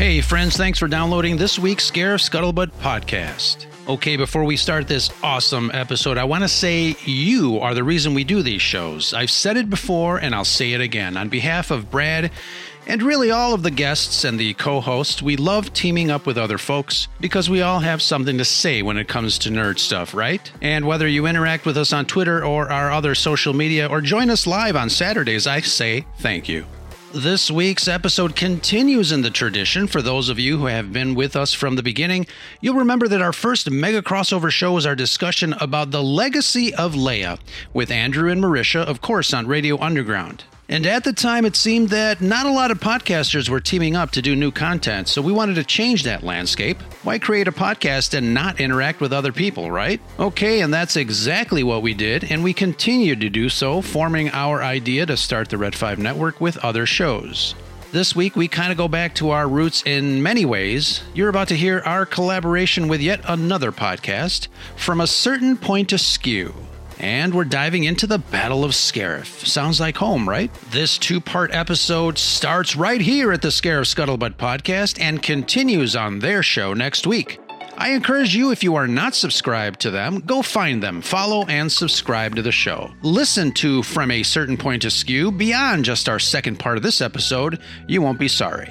Hey, friends, thanks for downloading this week's Scarif Scuttlebutt podcast. Okay, before we start this awesome episode, I want to say you are the reason we do these shows. I've said it before and I'll say it again. On behalf of Brad and really all of the guests and the co hosts, we love teaming up with other folks because we all have something to say when it comes to nerd stuff, right? And whether you interact with us on Twitter or our other social media or join us live on Saturdays, I say thank you. This week's episode continues in the tradition. For those of you who have been with us from the beginning, you'll remember that our first mega crossover show was our discussion about the legacy of Leia with Andrew and Marisha, of course, on Radio Underground. And at the time, it seemed that not a lot of podcasters were teaming up to do new content, so we wanted to change that landscape. Why create a podcast and not interact with other people, right? Okay, and that's exactly what we did, and we continue to do so, forming our idea to start the Red 5 Network with other shows. This week, we kind of go back to our roots in many ways. You're about to hear our collaboration with yet another podcast, From a Certain Point Askew. And we're diving into the Battle of Scarif. Sounds like home, right? This two part episode starts right here at the Scarif Scuttlebutt podcast and continues on their show next week. I encourage you, if you are not subscribed to them, go find them, follow, and subscribe to the show. Listen to From a Certain Point Askew beyond just our second part of this episode. You won't be sorry.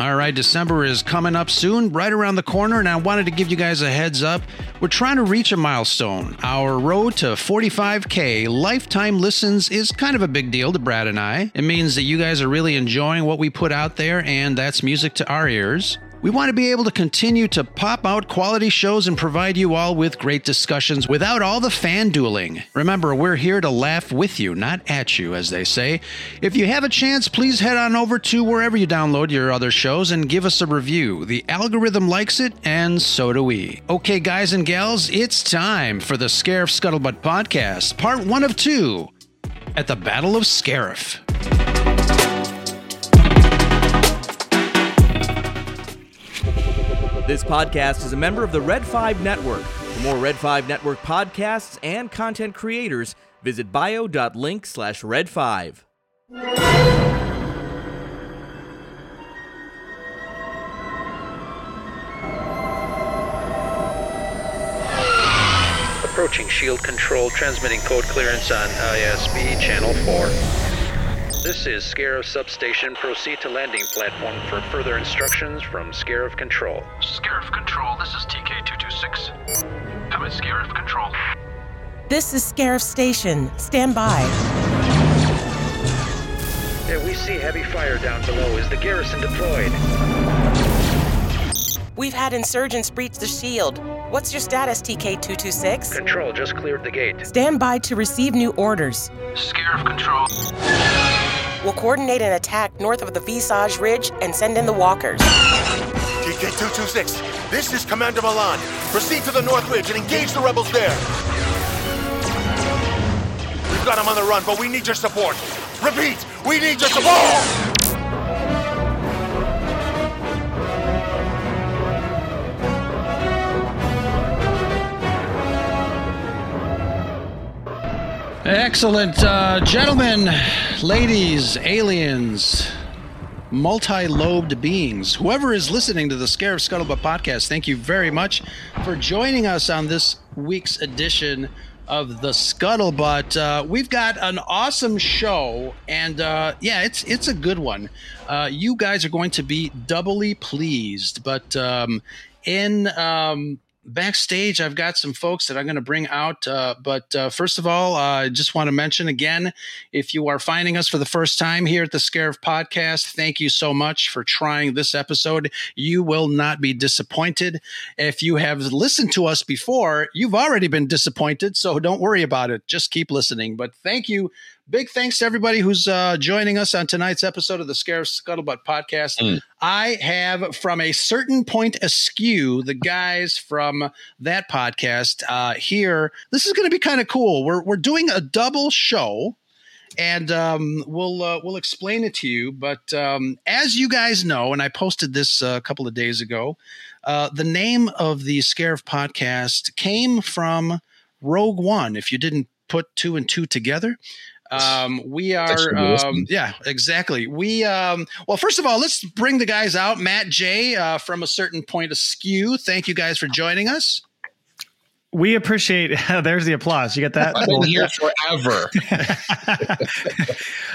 All right, December is coming up soon, right around the corner, and I wanted to give you guys a heads up. We're trying to reach a milestone. Our road to 45K lifetime listens is kind of a big deal to Brad and I. It means that you guys are really enjoying what we put out there, and that's music to our ears. We want to be able to continue to pop out quality shows and provide you all with great discussions without all the fan dueling. Remember, we're here to laugh with you, not at you, as they say. If you have a chance, please head on over to wherever you download your other shows and give us a review. The algorithm likes it, and so do we. Okay, guys and gals, it's time for the Scarif Scuttlebutt podcast, part one of two at the Battle of Scarif. This podcast is a member of the Red 5 Network. For more Red 5 Network podcasts and content creators, visit bio.link slash red 5. Approaching shield control, transmitting code clearance on ISB channel 4. This is Scarif Substation. Proceed to landing platform for further instructions from Scarif Control. Scarif Control, this is TK226. Come in, Scarif Control. This is Scarif Station. Stand by. Yeah, we see heavy fire down below. Is the garrison deployed? We've had insurgents breach the shield. What's your status, TK226? Control just cleared the gate. Stand by to receive new orders. Scarif Control. We'll coordinate an attack north of the Visage Ridge and send in the walkers. TK-226, this is Commander Milan. Proceed to the North Ridge and engage the rebels there. We've got them on the run, but we need your support. Repeat, we need your support! Excellent. Uh, gentlemen, ladies, aliens, multi lobed beings, whoever is listening to the Scarif Scuttlebutt podcast, thank you very much for joining us on this week's edition of the Scuttlebutt. Uh, we've got an awesome show, and uh, yeah, it's it's a good one. Uh, you guys are going to be doubly pleased, but um, in um, backstage i've got some folks that i'm going to bring out uh, but uh, first of all uh, i just want to mention again if you are finding us for the first time here at the scarif podcast thank you so much for trying this episode. You will not be disappointed. If you have listened to us before you've already been disappointed so don't worry about it. Just keep listening. But thank you big thanks to everybody who's uh, joining us on tonight's episode of the Scarif Scuttlebutt podcast. Mm. I have from a certain point askew the guys from that podcast uh, here. This is going to be kind of cool. We're we're doing a double show. And um, we'll uh, we'll explain it to you. But um, as you guys know, and I posted this uh, a couple of days ago, uh, the name of the Scarif podcast came from Rogue One. If you didn't put two and two together. Um, we are, um, yeah, exactly. We, um, well, first of all, let's bring the guys out. Matt J uh, from a certain point askew. Thank you guys for joining us. We appreciate. There's the applause. You get that? I've been here forever.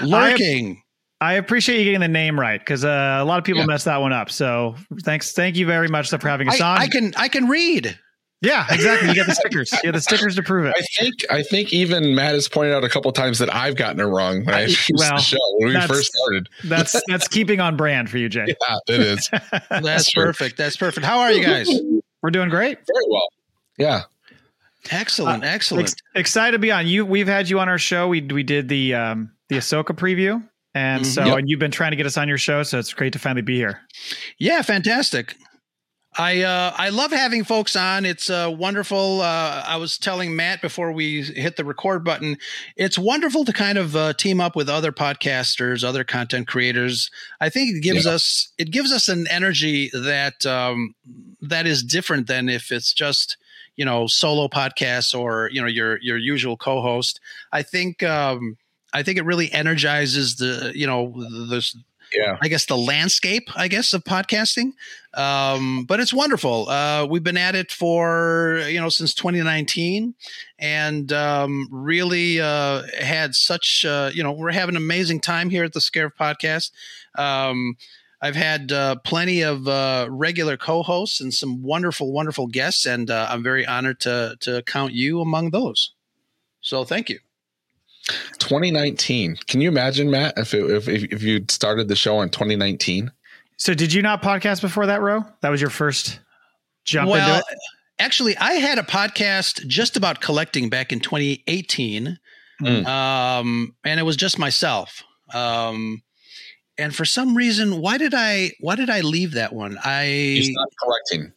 Lurking. I appreciate you getting the name right because uh, a lot of people Yeah. messed that one up. So thanks, thank you very much for having us I, on. I can, I can read. Yeah, exactly. You got the stickers. You get the stickers to prove it. I think I think even Matt has pointed out a couple times that I've gotten it wrong when I introduced well, the show when we first started. That's that's keeping on brand for you, Jay. Yeah, it is That's true. perfect. That's perfect. How are you guys? We're doing great. very well. Yeah, Excellent. Excellent. Ex- excited to be on. You, we've had you on our show. We we did the um the Ahsoka preview, and Mhm. so Yep. and you've been trying to get us on your show, so it's great to finally be here. Yeah, fantastic. I uh, I love having folks on. It's uh, wonderful. Uh, I was telling Matt before we hit the record button. It's wonderful to kind of uh, team up with other podcasters, other content creators. I think it gives us it gives us an energy that um, that is different than if it's just you know solo podcasts or you know your your usual co-host. I think um, I think it really energizes the you know the yeah. I guess the landscape, I guess, of podcasting. Um, but it's wonderful. Uh, we've been at it for you know since 2019, and um, really uh, had such uh, you know we're having an amazing time here at the Scarif Podcast. Um, I've had uh, plenty of uh, regular co-hosts and some wonderful, wonderful guests, and uh, I'm very honored to to count you among those. So thank you. 2019. Can you imagine, Matt, if it, if if if you started the show in 2019? So did you not podcast before that, Ro? That was your first jump well, into it. actually, I had a podcast just about collecting back in 2018, Mm. um, and it was just myself. Um, and for some reason, why did I why did I leave that one? You I stopped collecting.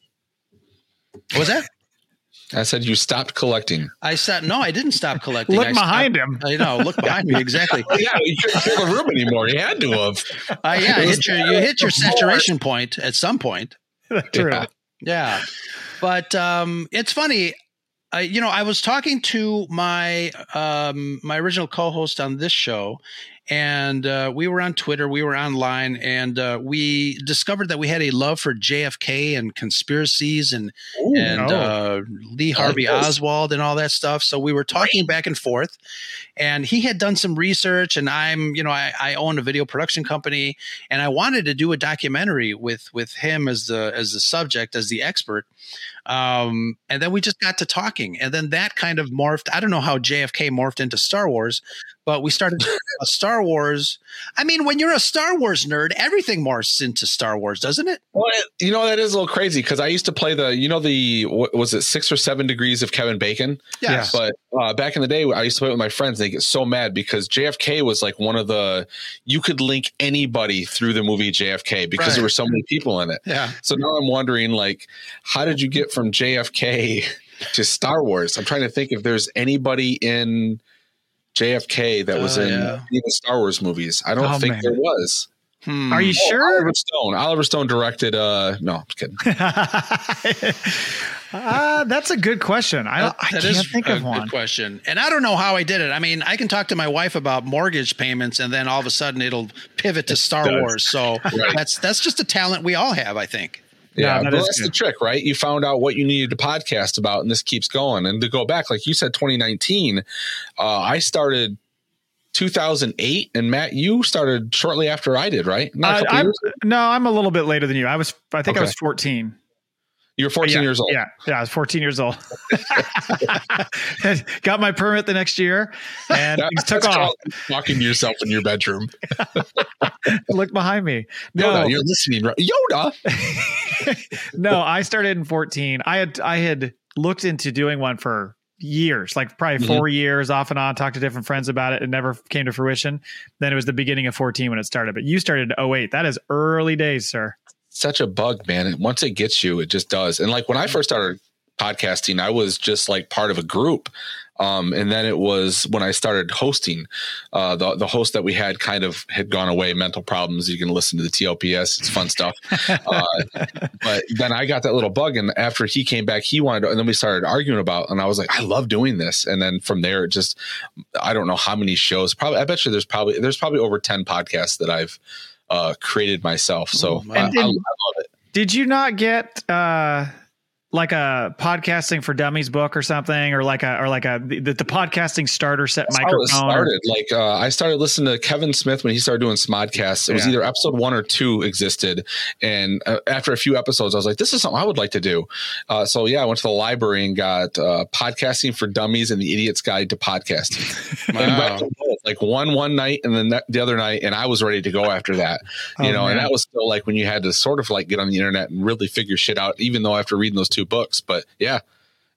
was that I said you stopped collecting. I said no, I didn't stop collecting. Look I behind him. stopped- I know. Look behind me. Exactly. yeah, you couldn't fill the room anymore. You had to have. Uh, yeah, hit your, you hit your saturation point at some point. True. Yeah. Yeah. But um, it's funny. I, you know, I was talking to my um, my original co-host on this show, and uh, we were on Twitter, we were online, and uh, we discovered that we had a love for JFK and conspiracies and and oh. uh, Lee Harvey. Oswald and all that stuff. So we were talking back and forth, and he had done some research, and I'm, you know, I, I own a video production company, and I wanted to do a documentary with with him as the as the subject, as the expert. Um, and then we just got to talking, and then that kind of morphed. I don't know how JFK morphed into Star Wars, but we started a Star Wars. I mean, when you're a Star Wars nerd, everything morphs into Star Wars, doesn't it? Well, you know that is a little crazy because I used to play the, you know, the what was it six or seven degrees of Kevin Bacon? Yes. But uh, back in the day, I used to play with my friends. And they get so mad because JFK was like one of the you could link anybody through the movie JFK because Right. there were so many people in it. Yeah. So now I'm wondering, like, how did you get from JFK to Star Wars? I'm trying to think if there's anybody in JFK that was Oh, in yeah. any of the Star Wars movies. I don't Oh, think man. there was. Hmm. Are you Oh, sure? Oliver Stone. Oliver Stone directed. Uh, no, I'm just kidding. uh, that's a good question. I don't. I That can't is think a of one. Question. And I don't know how I did it. I mean, I can talk to my wife about mortgage payments, and then all of a sudden it'll pivot to Star does. Wars. So that's that's just a talent we all have, I think. Yeah, that but is that's the trick, right? You found out what you needed to podcast about, and this keeps going. And to go back, like you said, 2019, uh, I started 2008, and Matt, you started shortly after I did, right? Not a I, couple I'm, no, I'm a little bit later than you. I was. I think I was 14. You were 14 yeah, years old. Yeah, yeah, I was 14 years old. Got my permit the next year, and That- took off. Talking to yourself in your bedroom. Look behind me. No, Yoda, you're listening, right? Yoda. no, I started in 14. I had I had looked into doing one for years, like probably Mhm. 4 years off and on, talked to different friends about it. It never came to fruition. Then it was the beginning of 14 when it started. But you started in 08. That is early days, sir. Such a bug, man. And once it gets you, it just does. And like when I first started podcasting, I was just like part of a group. Um, and then it was when I started hosting, uh, the, the host that we had kind of had gone away, mental problems. You can listen to the TLPS. It's fun stuff. Uh, but then I got that little bug. And after he came back, he wanted to, and then we started arguing about, and I was like, I love doing this. And then from there, it just, I don't know how many shows, probably, I bet you there's probably, there's probably over 10 podcasts that I've, uh, created myself. So I, I, I love it. Did you not get uh like a podcasting for dummies book or something or like a or like a the, the podcasting starter set That's microphone or- started. Like uh, I started listening to Kevin Smith when he started doing Smodcasts. It was either episode one or two existed, and uh, after a few episodes, I was like, "This is something I would like to do." Uh, so yeah, I went to the library and got uh, "Podcasting for Dummies" and "The Idiot's Guide to Podcasting." Wow. like one one night and then the other night, and I was ready to go after that. You Oh, know, and that was still like when you had to sort of like get on the internet and really figure shit out. Even though after reading those two books, but yeah.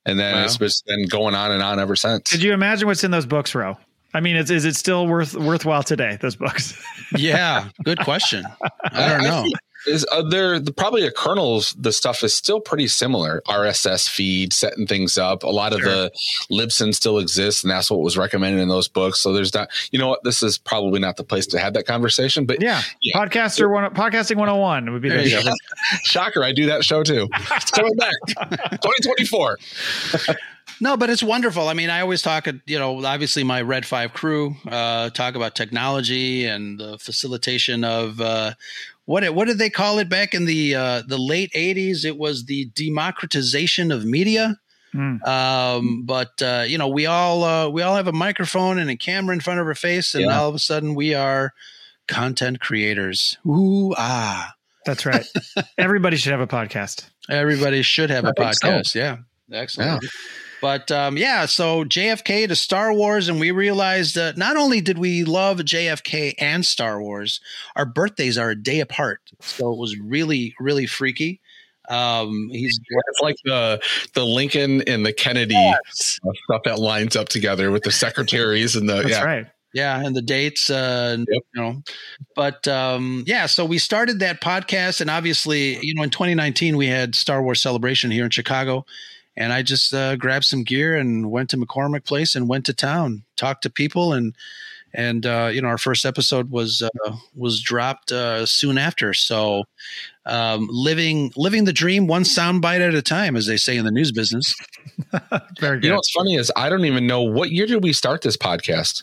And then Wow. it's just been going on and on ever since. Did you imagine what's in those books, Ro? I mean, is, is it still worth worthwhile today? Those books. Yeah, good question. I don't know. think Is uh, there the, probably a kernels? The stuff is still pretty similar. RSS feed, setting things up. A lot of the Libsyn still exists, and that's what was recommended in those books. So there's not. You know what? This is probably not the place to have that conversation. But Yeah, Yeah. podcaster one, podcasting one hundred and one would be There the you go. shocker, I do that show too. It's coming back, 2024. No, but it's wonderful. I mean, I always talk, you know, obviously my Red Five crew uh, talk about technology and the facilitation of uh, what what did they call it back in the uh, the late '80s? It was the democratization of media. Hmm. Um, but uh, you know, we all uh, we all have a microphone and a camera in front of our face, and Yeah. all of a sudden we are content creators. Ooh ah! That's right. Everybody should have a podcast. Everybody should have a I think so. podcast. Yeah. Excellent. But um, yeah, so JFK to Star Wars, and we realized that not only did we love JFK and Star Wars, our birthdays are a day apart. So it was really, really freaky. Um, he's It's like the the Lincoln and the Kennedy stuff that lines up together with the secretaries and the That's yeah. right. yeah, and the dates, uh, Yep. you know, but um, yeah, so we started that podcast, and obviously, you know, in 2019 we had Star Wars Celebration here in Chicago, and I just uh, grabbed some gear and went to McCormick Place and went to town, talked to people, and and uh, you know, our first episode was uh, was dropped uh, soon after, so. Um, living living the dream one soundbite at a time, as they say in the news business. Very good. You know what's funny is I don't even know what year did we start this podcast.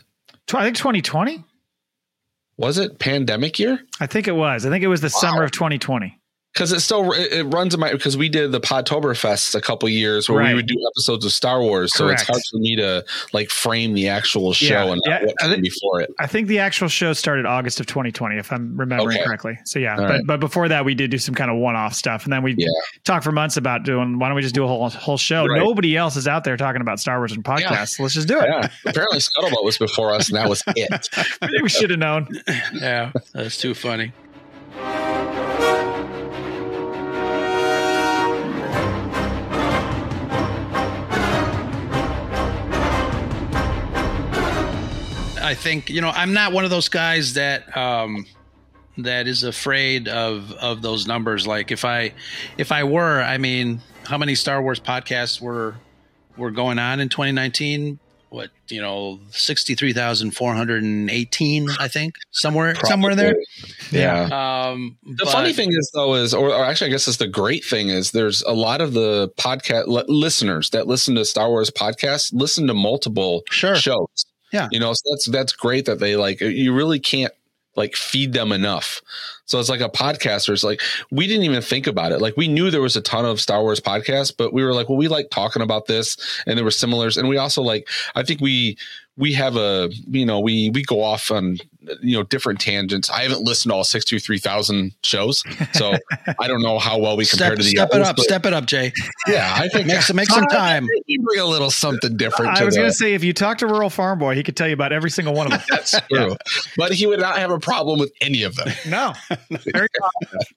I think 2020. Was it pandemic year? I think it was. I think it was the summer of 2020. Because it still it, it runs in my because we did the Podtoberfest a couple years where Right. we would do episodes of Star Wars, so it's hard for me to like frame the actual show Yeah. and Yeah. what I came think- before it. I think the actual show started August of 2020, if I'm remembering Okay. correctly. So yeah, All but right. but before that, we did do some kind of one-off stuff, and then we Yeah. talked for months about doing. Why don't we just do a whole whole show? Right. Nobody else is out there talking about Star Wars and podcasts. Let's just do it. Yeah, apparently Scuttlebutt was before us, and that was it. Maybe we should have known. Yeah, that's too funny. I think you know I'm not one of those guys that um, that is afraid of of those numbers. Like if I if I were, I mean, how many Star Wars podcasts were were going on in 2019? What you know, sixty three thousand four hundred and eighteen, I think, somewhere somewhere there. Yeah. Um, The but- funny thing is, though, is or, or actually, I guess it's the great thing is there's a lot of the podcast li- listeners that listen to Star Wars podcasts listen to multiple Sure. shows. Yeah. you know, so that's that's great that they like. You really can't like feed them enough. So it's like a podcaster. It's like we didn't even think about it. Like we knew there was a ton of Star Wars podcasts, but we were like, well, we like talking about this, and there were similars, and we also like. I think we we have a you know we we go off on you know different tangents. I haven't listened to all sixty three thousand shows, so I don't know how well we compare step, to the step it up, step it up, Jay. Yeah, I think Make some make some time. you bring a little something different. I to was going to say, if you talk to Rural Farm Boy, he could tell you about every single one of them. That's true, but he would not have a problem with any of them. No, very positive.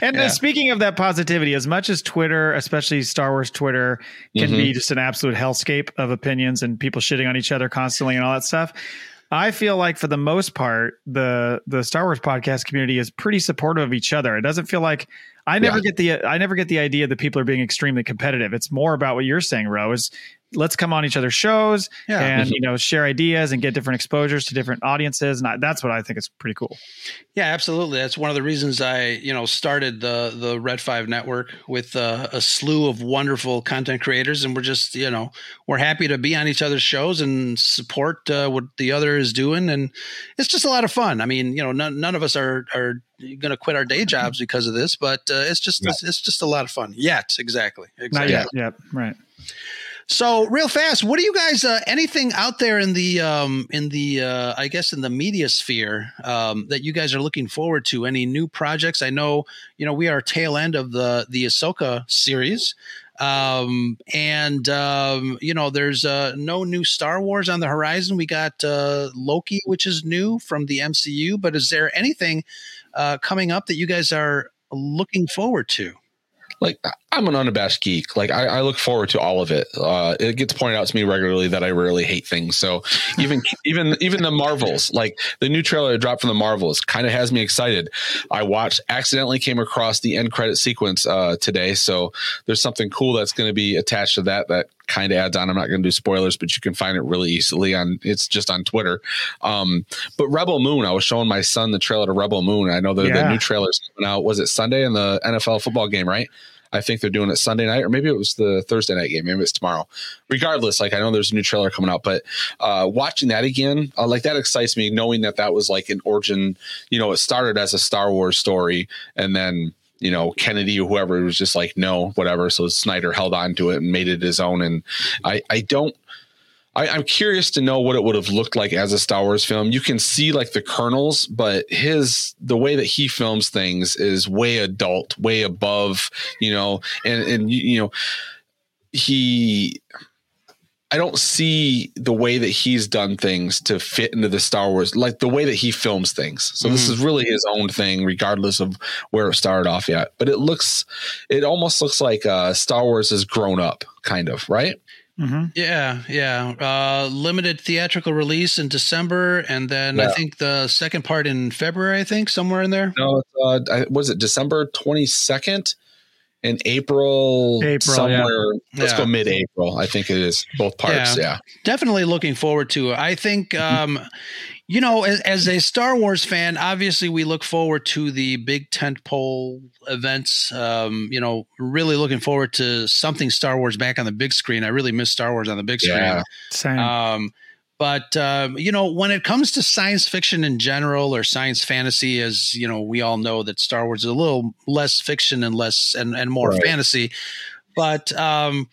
And uh, Yeah. speaking of that positivity, as much as Twitter, especially Star Wars Twitter, can Mhm. be just an absolute hellscape of opinions and people shitting on each other constantly and all that stuff, I feel like for the most part, the the Star Wars podcast community is pretty supportive of each other. It doesn't feel like I never Yeah. get the I never get the idea that people are being extremely competitive. It's more about what you're saying, Ro. Is let's come on each other's shows Yeah. and you know share ideas and get different exposures to different audiences, and I, that's what I think is pretty cool. Yeah, absolutely. That's one of the reasons I, you know, started the the Red Five Network with uh, a slew of wonderful content creators, and we're just, you know, we're happy to be on each other's shows and support uh, what the other is doing, and it's just a lot of fun. I mean, you know, none, none of us are are going to quit our day jobs because of this, but uh, it's just No. it's, it's just a lot of fun. Yet, exactly, Not exactly. yet. Yep. Right. So real fast, what do you guys? Uh, anything out there in the um, in the uh, I guess in the media sphere um, that you guys are looking forward to? Any new projects? I know you know we are tail end of the the Ahsoka series, um, and um, you know there's uh, no new Star Wars on the horizon. We got uh, Loki, which is new from the MCU, but is there anything uh, coming up that you guys are looking forward to? like I'm an unabashed geek. Like I, I look forward to all of it. Uh, it gets pointed out to me regularly that I rarely hate things. So even even even the Marvels, like the new trailer that dropped from the Marvels, kind of has me excited. I watched, accidentally came across the end credit sequence uh, today. So there's something cool that's going to be attached to that that kind of adds on. I'm not going to do spoilers, but you can find it really easily on. It's just on Twitter. Um, but Rebel Moon, I was showing my son the trailer to Rebel Moon. I know the, the Yeah. new trailer's coming out. Was it Sunday in the NFL football game? Right. I think they're doing it Sunday night, or maybe it was the Thursday night game. Maybe it's tomorrow. Regardless, like I know there's a new trailer coming out, but uh, watching that again, uh, like that excites me, knowing that that was like an origin. You know, it started as a Star Wars story, and then you know Kennedy or whoever was just like no, whatever. So Snyder held on to it and made it his own. And I, I don't. I, I'm curious to know what it would have looked like as a Star Wars film. You can see like the kernels, but his the way that he films things is way adult, way above, you know, and and you you know, he I don't see the way that he's done things to fit into the Star Wars, like the way that he films things. So this is really his own thing, regardless of where it started off yet. But it looks, it almost looks like uh, Star Wars has grown up, kind of, right? Hmm Yeah, yeah. Uh, limited theatrical release in December, and then I think the second part in February. I think somewhere in there. No, uh, was it December twenty second and April, April, somewhere? Let's Yeah. go mid April. I think it is both parts. Yeah. Yeah, Definitely looking forward to it. I think, um, you know, as, as a Star Wars fan, obviously we look forward to the big tentpole events. Um, you know, really looking forward to something Star Wars back on the big screen. I really miss Star Wars on the big screen. Yeah. Same. Um, but um, you know, when it comes to science fiction in general or science fantasy, as you know, we all know that Star Wars is a little less fiction and less and, and more Right. fantasy. But um,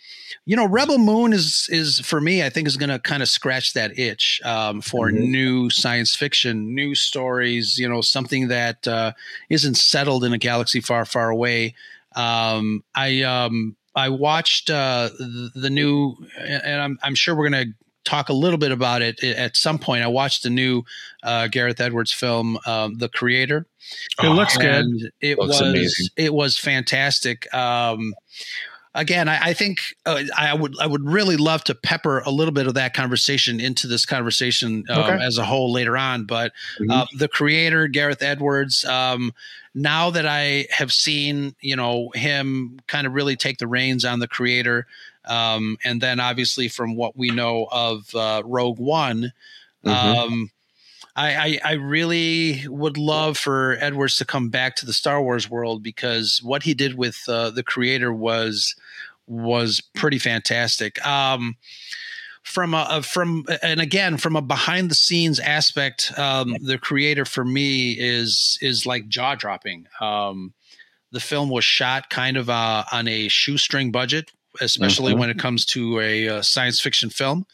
you know, Rebel Moon is is for me, I think, is going to kind of scratch that itch um, for Mhm. new science fiction, new stories. You know, something that uh, isn't settled in a galaxy far, far away. Um, I um, I watched uh, the, the new, and I'm I'm sure we're going to talk a little bit about it at some point. I watched the new uh, Gareth Edwards film, um, The Creator. it looks good. It Looks was amazing. it was fantastic. Um, again, I, I think uh, I would I would really love to pepper a little bit of that conversation into this conversation um, Okay. as a whole later on. But Mhm. uh, the creator Gareth Edwards. Um, now that I have seen, you know, him kind of really take the reins on the creator, um, and then obviously from what we know of uh, Rogue One, Mhm. um, I, I I really would love for Edwards to come back to the Star Wars world because what he did with uh, the creator was was pretty fantastic. Um, from a, a from and again from a behind the scenes aspect, um, the creator for me is is like jaw dropping. Um, the film was shot kind of uh, on a shoestring budget, especially Mhm. when it comes to a, uh science fiction film.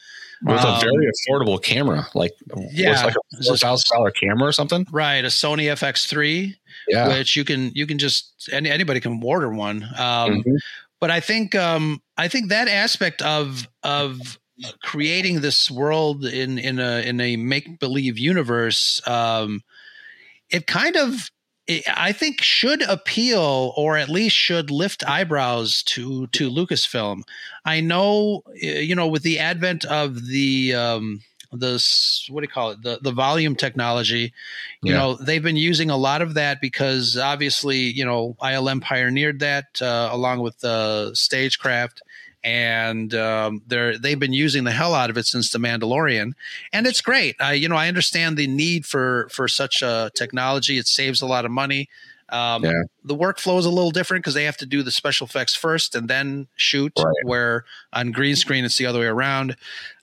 with Um, a very affordable camera, like yeah, like a thousand dollar camera or something. Right, a Sony FX3, Yeah, which you can you can just any, anybody can order one. Um, Mhm. But I think um, I think that aspect of of creating this world in in a in a make believe universe, um, it kind of it, I think should appeal or at least should lift eyebrows to to Lucasfilm. I know you know with the advent of the um, the what do you call it the the volume technology. You Yeah. know, they've been using a lot of that because obviously, you know, ILM pioneered that uh, along with uh, stagecraft. And um, they're they've been using the hell out of it since the Mandalorian, and it's great. I you know I understand the need for for such a technology. It saves a lot of money. Um, Yeah. The workflow is a little different because they have to do the special effects first and then shoot. Right. Where on green screen it's the other way around.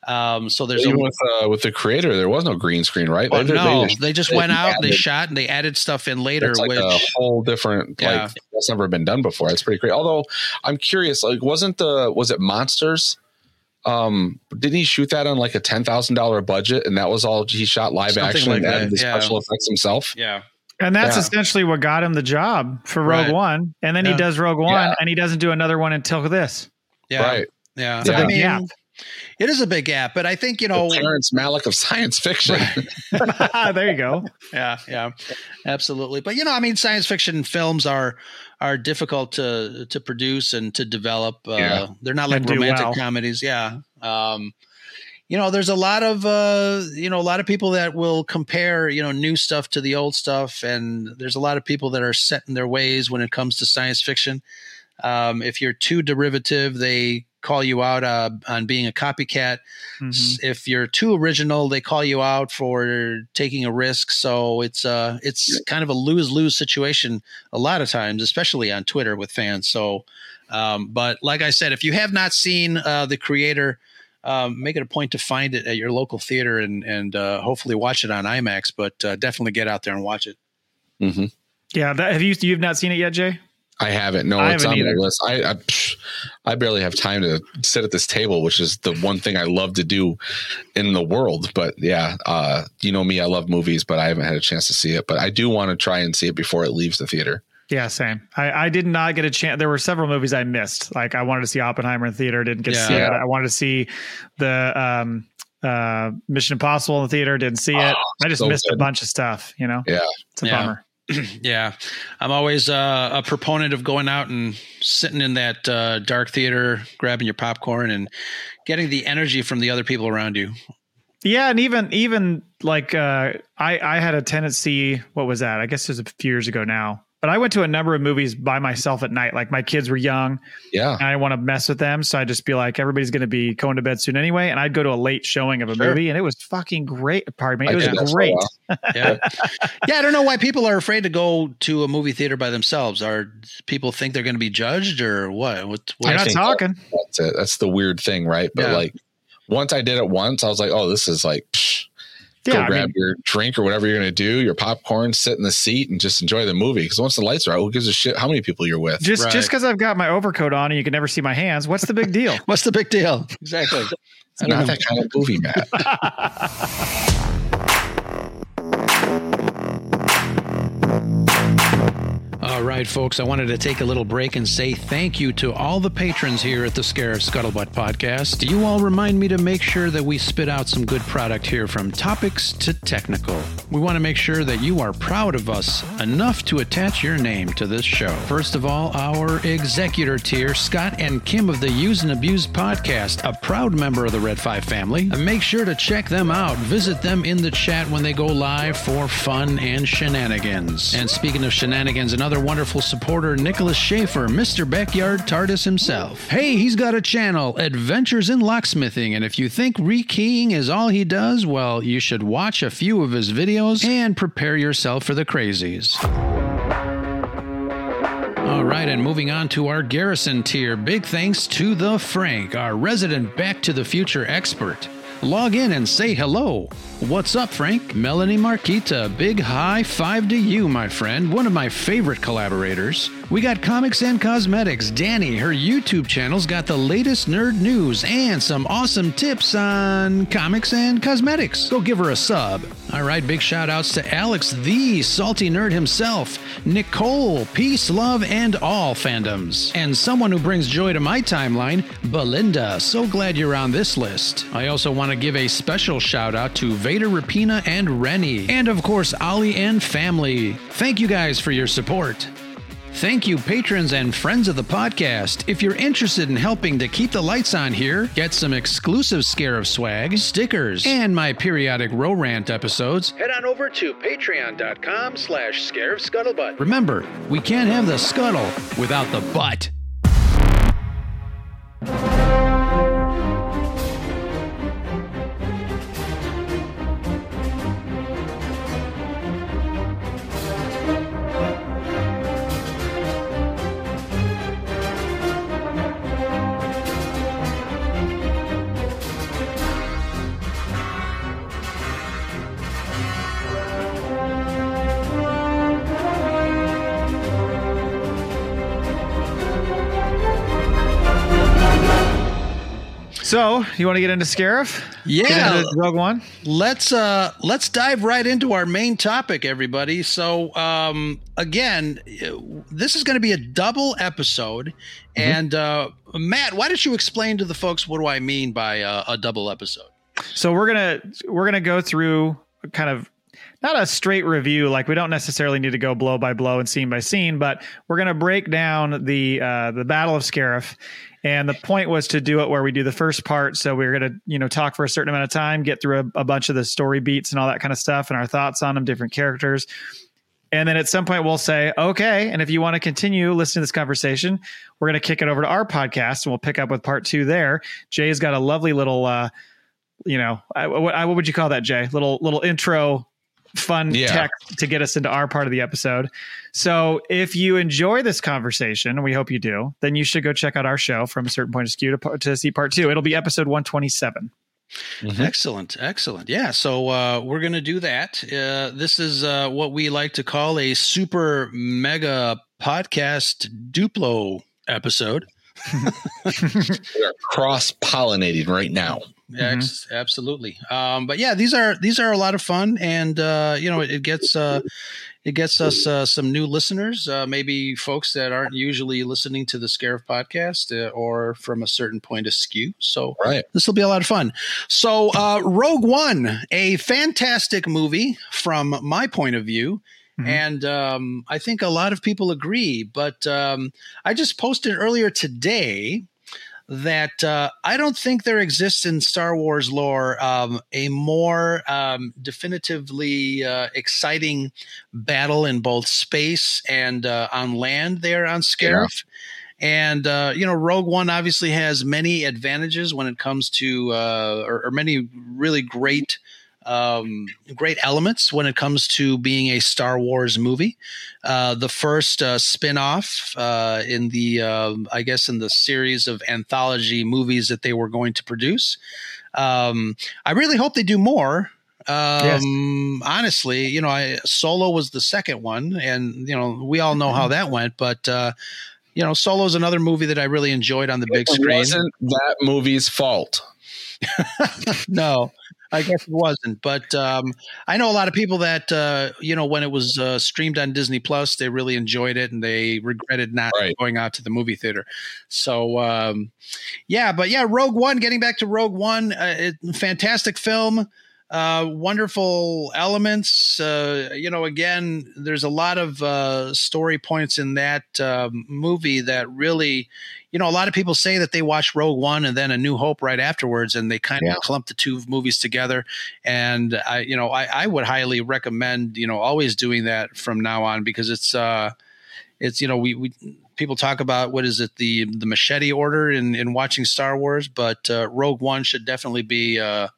Um, so there's a, Even with uh, with the creator, there was no green screen, right? well, They- they no, just- they just they went out, they shot, and they added stuff in later. That's like which a whole different Yeah. like that's never been done before. That's pretty great. Although I'm curious, like wasn't the was it monsters? Um, didn't he shoot that on like a ten thousand dollar budget, and that was all he shot live Something action like and added the yeah. special effects himself? yeah, And that's Yeah. essentially what got him the job for Rogue Right. One. And then Yeah. he does Rogue One Yeah. and he doesn't do another one until this. yeah, Right. yeah. It's a I big mean, gap. It is a big gap, but I think you know, The Terrence Malick of science fiction. there you go. yeah, yeah, absolutely. But you know, I mean, science fiction films are are difficult to to produce and to develop. Uh, Yeah. They're not like And romantic well. comedies. Yeah. Um, you know, there's a lot of uh, you know a lot of people that will compare you know new stuff to the old stuff, and there's a lot of people that are set in their ways when it comes to science fiction. Um, if you're too derivative, they call you out uh, on being a copycat. Mhm. If you're too original, they call you out for taking a risk. So it's uh it's kind of a lose lose situation a lot of times, especially on Twitter with fans. So, um, but like I said, if you have not seen uh, the creator. Um, make it a point to find it at your local theater and and uh, hopefully watch it on IMAX. But uh, definitely get out there and watch it. hmm Yeah. That, have you, you've not seen it yet, Jay? I haven't. No, I it's haven't on my list. I, I psh, I barely have time to sit at this table, which is the one thing I love to do in the world. But yeah, uh, you know me, I love movies, but I haven't had a chance to see it. But I do want to try and see it before it leaves the theater. Yeah, same. I, I did not get a chance. There were several movies I missed. Like I wanted to see Oppenheimer in theater, didn't get to see it. I wanted to see the um, uh, Mission Impossible in the theater, didn't see it. I just so missed a bunch of stuff. You know, Yeah. it's a Yeah. bummer. Yeah, I'm always uh, a proponent of going out and sitting in that uh, dark theater, grabbing your popcorn and getting the energy from the other people around you. Yeah, and even even like uh, I I had a tendency. What was that? I guess it was a few years ago now. But I went to a number of movies by myself at night. Like my kids were young, Yeah. and I didn't want to mess with them, so I'd just be like, everybody's going to be going to bed soon anyway. And I'd go to a late showing of a Sure. movie, and it was fucking great. Pardon me, it did that was for great. Yeah, yeah. I don't know why people are afraid to go to a movie theater by themselves. Are people think they're going to be judged or what? What? You're what not think talking. That's it. That's the weird thing, right? But Yeah. like once I did it once, I was like, oh, this is like, psh, Yeah, go I grab mean, your drink or whatever you're going to do, your popcorn, sit in the seat and just enjoy the movie. Because once the lights are out, who gives a shit how many people you're with? just Right. just because I've got my overcoat on and you can never see my hands, what's the big deal? What's the big deal? Exactly. It's not that kind of movie, Matt. All right, folks, I wanted to take a little break and say thank you to all the patrons here at the Scarif Scuttlebutt podcast. You all remind me to make sure that we spit out some good product here from topics to technical. We want to make sure that you are proud of us enough to attach your name to this show. First of all, our executor tier, Scott and Kim of the Use and Abuse podcast, a proud member of the Red 5 family. Make sure to check them out. Visit them in the chat when they go live for fun and shenanigans. And speaking of shenanigans, another wonderful supporter, Nicholas Schaefer, Mr. Backyard TARDIS himself. Hey, he's got a channel, Adventures in Locksmithing, and if you think rekeying is all he does, well, you should watch a few of his videos and prepare yourself for the crazies. All right, and moving on to our garrison tier. Big thanks to the Frank, our resident Back to the Future expert. Log in and say hello. What's up, Frank? Melanie Marquita, big high five to you, my friend. One of my favorite collaborators. We got Comics and Cosmetics. Danny, her YouTube channel's got the latest nerd news and some awesome tips on comics and cosmetics. Go give her a sub. All right, big shout outs to Alex, the salty nerd himself, Nicole, peace, love, and all fandoms. And someone who brings joy to my timeline, Belinda. So glad you're on this list. I also want to give a special shout out to Vader Rapina and Rennie. And of course, Ollie and family. Thank you guys for your support. Thank you, patrons and friends of the podcast. If you're interested in helping to keep the lights on here, get some exclusive Scarif swag, stickers, and my periodic Ro rant episodes, head on over to patreon.com slash Scarif Scuttlebutt. Remember, we can't have the scuttle without the butt. So, you want to get into Scarif? Yeah. Get into Rogue One? let's uh let's dive right into our main topic everybody so um again this is going to be a double episode and uh matt why don't you explain to the folks what do i mean by uh, a double episode So we're gonna we're gonna go through kind of not a straight review, like we don't necessarily need to go blow by blow and scene by scene, but we're gonna break down the uh, the Battle of Scarif. And the point was to do it where we do the first part. So we're gonna you know talk for a certain amount of time, get through a, a bunch of the story beats and all that kind of stuff, and our thoughts on them, different characters. And then at some point we'll say, okay. And if you want to continue listening to this conversation, we're going to kick it over to our podcast and we'll pick up with part two there. Jay's got a lovely little, uh, you know, I, what, I- what would you call that, Jay? Little, little intro fun Yeah. text to get us into our part of the episode. So if you enjoy this conversation, we hope you do, then you should go check out our show from a certain point askew to, par- to see part two. It'll be episode 127. excellent excellent yeah so uh we're gonna do that uh this is uh what we like to call a super mega podcast duplo episode We are cross pollinating right now. Ex- absolutely. Um, but yeah, these are these are a lot of fun, and uh, you know, it, it gets uh, it gets us uh, some new listeners, uh, maybe folks that aren't usually listening to the Scarif podcast uh, or from a certain point askew. So Right. this will be a lot of fun. So, uh, Rogue One, a fantastic movie from my point of view. Mhm. And um, I think a lot of people agree. But um, I just posted earlier today that uh, I don't think there exists in Star Wars lore um, a more um, definitively uh, exciting battle in both space and uh, on land there on Scarif. And uh, you know, Rogue One obviously has many advantages when it comes to, uh, or, or many really great, um, great elements when it comes to being a Star Wars movie. Uh, the first uh, spin-off uh, in the, um I guess, in the series of anthology movies that they were going to produce. Um, I really hope they do more. Um, honestly, you know, I, Solo was the second one, and you know, we all know how that went. But uh, you know, Solo is another movie that I really enjoyed on the big It screen. wasn't that movie's fault. no, I guess it wasn't. But um, I know a lot of people that uh, you know when it was uh, streamed on Disney Plus, they really enjoyed it and they regretted not Right. going out to the movie theater. So um, yeah, but yeah, Rogue One. Getting back to Rogue One, uh, it, fantastic film. Uh, wonderful elements. Uh, you know, again, there's a lot of uh, story points in that um, movie that really, you know, a lot of people say that they watched Rogue One and then A New Hope right afterwards, and they kind Yeah. of clump the two movies together. And I, you know, I, I would highly recommend, you know, always doing that from now on because it's, uh, it's, you know, we, we, people talk about what is it, the, the machete order in, in watching Star Wars, but uh, Rogue One should definitely be, uh,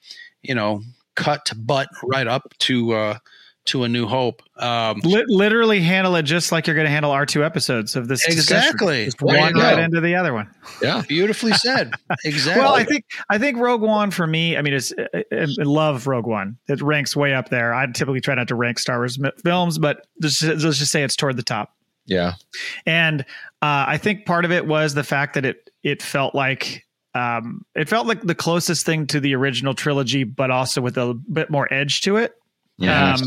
you know, cut butt right up to, uh, to A New Hope. Um, Lit literally handle it just like you're going to handle our two episodes of this. Exactly. Just one right into the other one. Yeah. beautifully said. Exactly. Well, I think I think Rogue One for me. I mean, it's I, I love Rogue One. It ranks way up there. I typically try not to rank Star Wars films, but let's, let's just say it's toward the top. Yeah. And uh, I think part of it was the fact that it it felt like um, it felt like the closest thing to the original trilogy, but also with a bit more edge to it. Yeah. Um,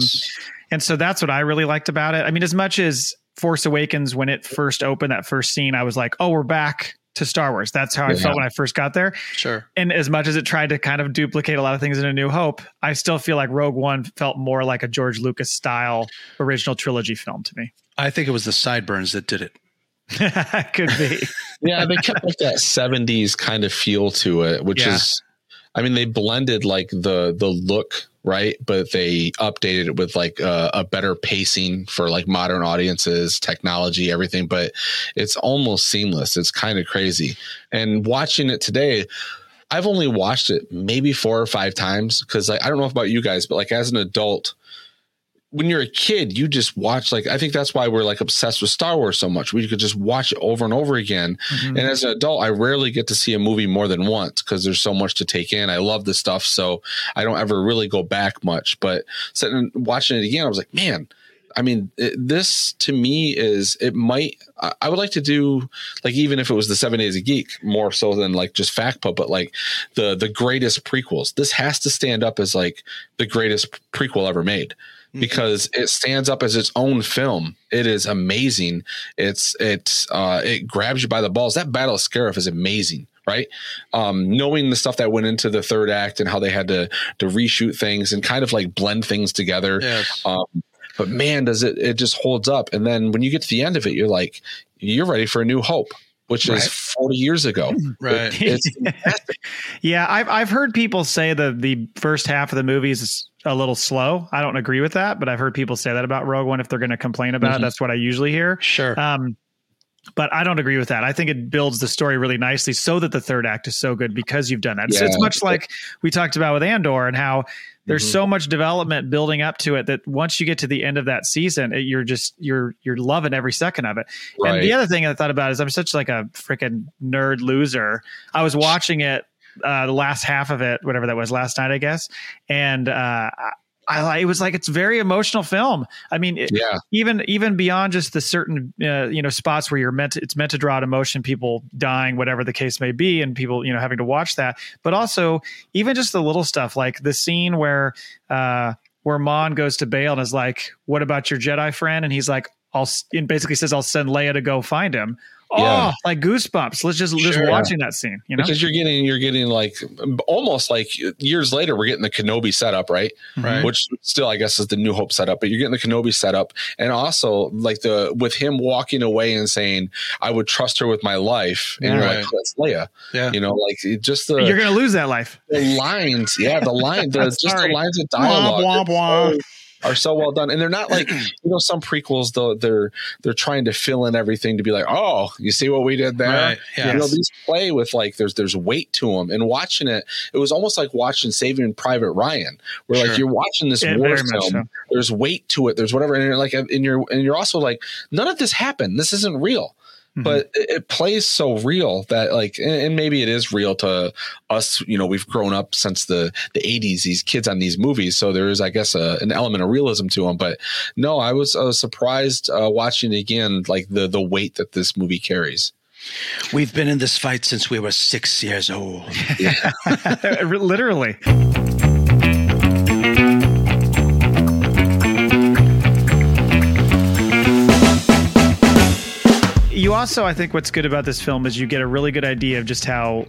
And so that's what I really liked about it. I mean, as much as Force Awakens, when it first opened, that first scene, I was like, oh, we're back to Star Wars. That's how I felt when I first got there. sure. And as much as it tried to kind of duplicate a lot of things in A New Hope, I still feel like Rogue One felt more like a George Lucas style original trilogy film to me. I think it was the sideburns that did it. Could be. Yeah, they kept like that '70s kind of feel to it, which Yeah. is, I mean, they blended like the the look right, but they updated it with like a, a better pacing for like modern audiences, technology, everything. But it's almost seamless. It's kind of crazy. And watching it today, I've only watched it maybe four or five times because like, I don't know about you guys, but like as an adult, when you're a kid, you just watch like I think that's why we're like obsessed with Star Wars so much. We could just watch it over and over again. Mm-hmm. And as an adult, I rarely get to see a movie more than once because there's so much to take in. I love this stuff, so I don't ever really go back much. But sitting and watching it again, I was like, man. I mean, it, this to me is it might. I would like to do like even if it was the Seven Days a Geek more so than like just fact put, but like the the greatest prequels. This has to stand up as like the greatest prequel ever made because it stands up as its own film. It is amazing. It's it's uh it grabs you by the balls. That Battle of Scarif is amazing, right? Um knowing the stuff that went into the third act and how they had to to reshoot things and kind of like blend things together. Yes. Um but man, does it it just holds up. And then when you get to the end of it, you're like, you're ready for a new hope, which Right. is 40 years ago. Right. It- it's. Yeah, I've I've heard people say the the first half of the movie is a little slow. I don't agree with that, but I've heard people say that about Rogue One. If they're going to complain about Mhm. it, that's what I usually hear. Sure. Um, but I don't agree with that. I think it builds the story really nicely so that the third act is so good because you've done that. It's, it's much like we talked about with Andor and how there's Mhm. so much development building up to it that once you get to the end of that season, it, you're just you're you're loving every second of it. And the other thing I thought about is I'm such like a freaking nerd loser. I was watching it uh, the last half of it, whatever that was last night, I guess, and uh, I, it was like it's very emotional film. I mean, it, yeah. even even beyond just the certain uh, you know spots where you're meant to, it's meant to draw out emotion people dying whatever the case may be and people you know having to watch that but also even just the little stuff like the scene where uh where Mon goes to Bail and is like what about your Jedi friend and he's like I'll and basically says I'll send Leia to go find him oh Yeah. like goosebumps let's just just Sure. watching that scene you know because you're getting you're getting like almost like years later we're getting the Kenobi setup right Right. which still I guess is the New Hope setup but you're getting the Kenobi setup and also like the with him walking away and saying I would trust her with my life and Yeah. you're Right. like that's Leia Yeah. you know like it just the, you're gonna lose that life the lines yeah the line the just the lines of dialogue Womp, womp, are womp. So- are so well done. And they're not like you know some prequels though they're they're trying to fill in everything to be like oh you see what we did there? Right. Yeah. you know these play with like there's there's weight to them and watching it it was almost like watching saving private ryan where like you're watching this Yeah, war very much film there's weight to it there's whatever and you're like and you're and you're also like none of this happened. This isn't real Mm-hmm. but it, it plays so real that like and, and maybe it is real to us you know we've grown up since the the 80s these kids on these movies so there is i guess a, an element of realism to them but no i was, I was surprised uh, watching it again like the the weight that this movie carries We've been in this fight since we were six years old. literally you also i think what's good about this film is you get a really good idea of just how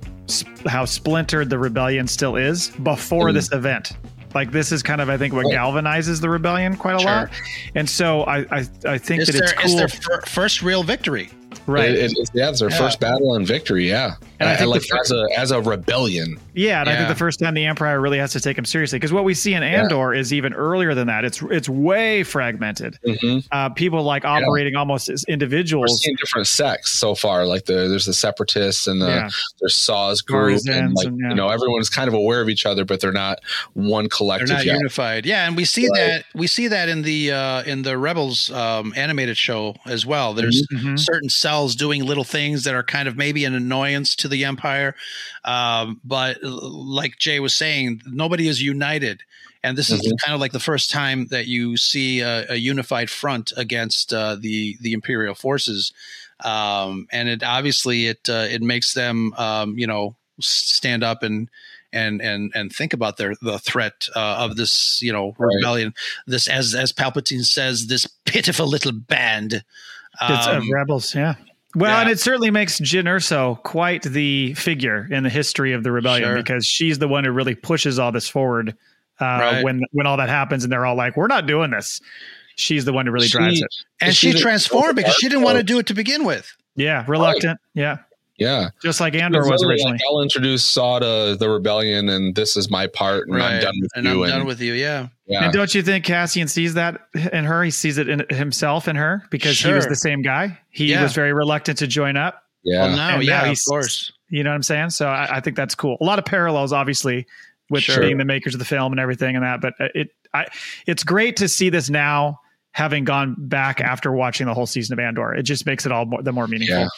how splintered the rebellion still is before Mm. this event like this is kind of i think what galvanizes the rebellion quite a Sure. lot and so i i, I think It's that their, it's it's cool their fir- first real victory. Right It- it- yeah, it's their Yeah. first battle and victory. Yeah, And I and, think like the fir- as a as a rebellion. Yeah, and I think the first time the Empire really has to take him seriously because what we see in Andor is even earlier than that. It's it's way fragmented. Mhm. Uh, people like operating almost as We're individuals. seeing different sects so far. Like the there's the separatists and the Yeah. there's Saw's group, and like and, yeah. you know everyone's kind of aware of each other, but they're not one They're collective not yet. unified. Yeah, and we see Right. that we see that in the uh, in the Rebels um, animated show as well. There's Mhm. certain cells doing little things that are kind of maybe an annoyance to the Empire, um, but like Jay was saying, nobody is united. And this is Mhm. kind of like the first time that you see a, a unified front against uh, the the Imperial forces, um, and it obviously it uh, it makes them um, you know stand up and and and and think about their the threat uh, of this you know Right. rebellion. This as as Palpatine says, this pitiful little band. It's, uh, Um, rebels, yeah. Well, yeah. and it certainly makes Jyn Erso quite the figure in the history of the rebellion Sure. because she's the one who really pushes all this forward. Uh, Right. When when all that happens and they're all like, "We're not doing this," she's the one who really drives She- it. and She she transformed because she didn't want to do it to begin with. Yeah, reluctant. Yeah, Yeah. just like Andor It's was originally. Like I'll introduce Saw to the rebellion, and this is my part, and I'm done with and you. I'm and, done with you. Yeah. Yeah. And don't you think Cassian sees that in her? He sees it in himself in her because he was the same guy. He Yeah. was very reluctant to join up. yeah. Well, now, yeah, now of course. You know what I'm saying? So I, I think that's cool. A lot of parallels, obviously, with Sure. being the makers of the film and everything and that. But uh, it, I, it's great to see this now, having gone back after watching the whole season of Andor. It just makes it all more, the more meaningful. Yeah.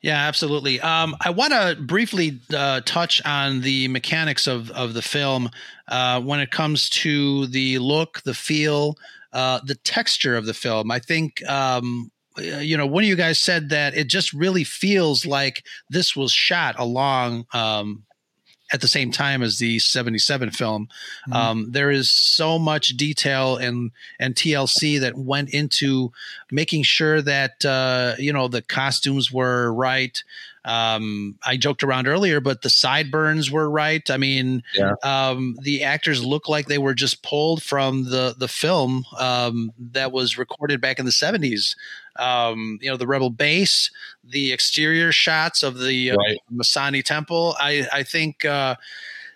Yeah, absolutely. Um, I want to briefly uh, touch on the mechanics of of the film uh, when it comes to the look, the feel, uh, the texture of the film. I think. Um, uh, you know, one of you guys said that it just really feels like this was shot along um, at the same time as the 77 film. Um, there is so much detail and and TLC that went into making sure that uh, you know the costumes were right. Um, I joked around earlier, but the sideburns were right. I mean, Yeah. um, the actors look like they were just pulled from the the film um, that was recorded back in the seventies. Um, you know, the Rebel base, the exterior shots of the uh, Right. Massassi Temple. I I think uh,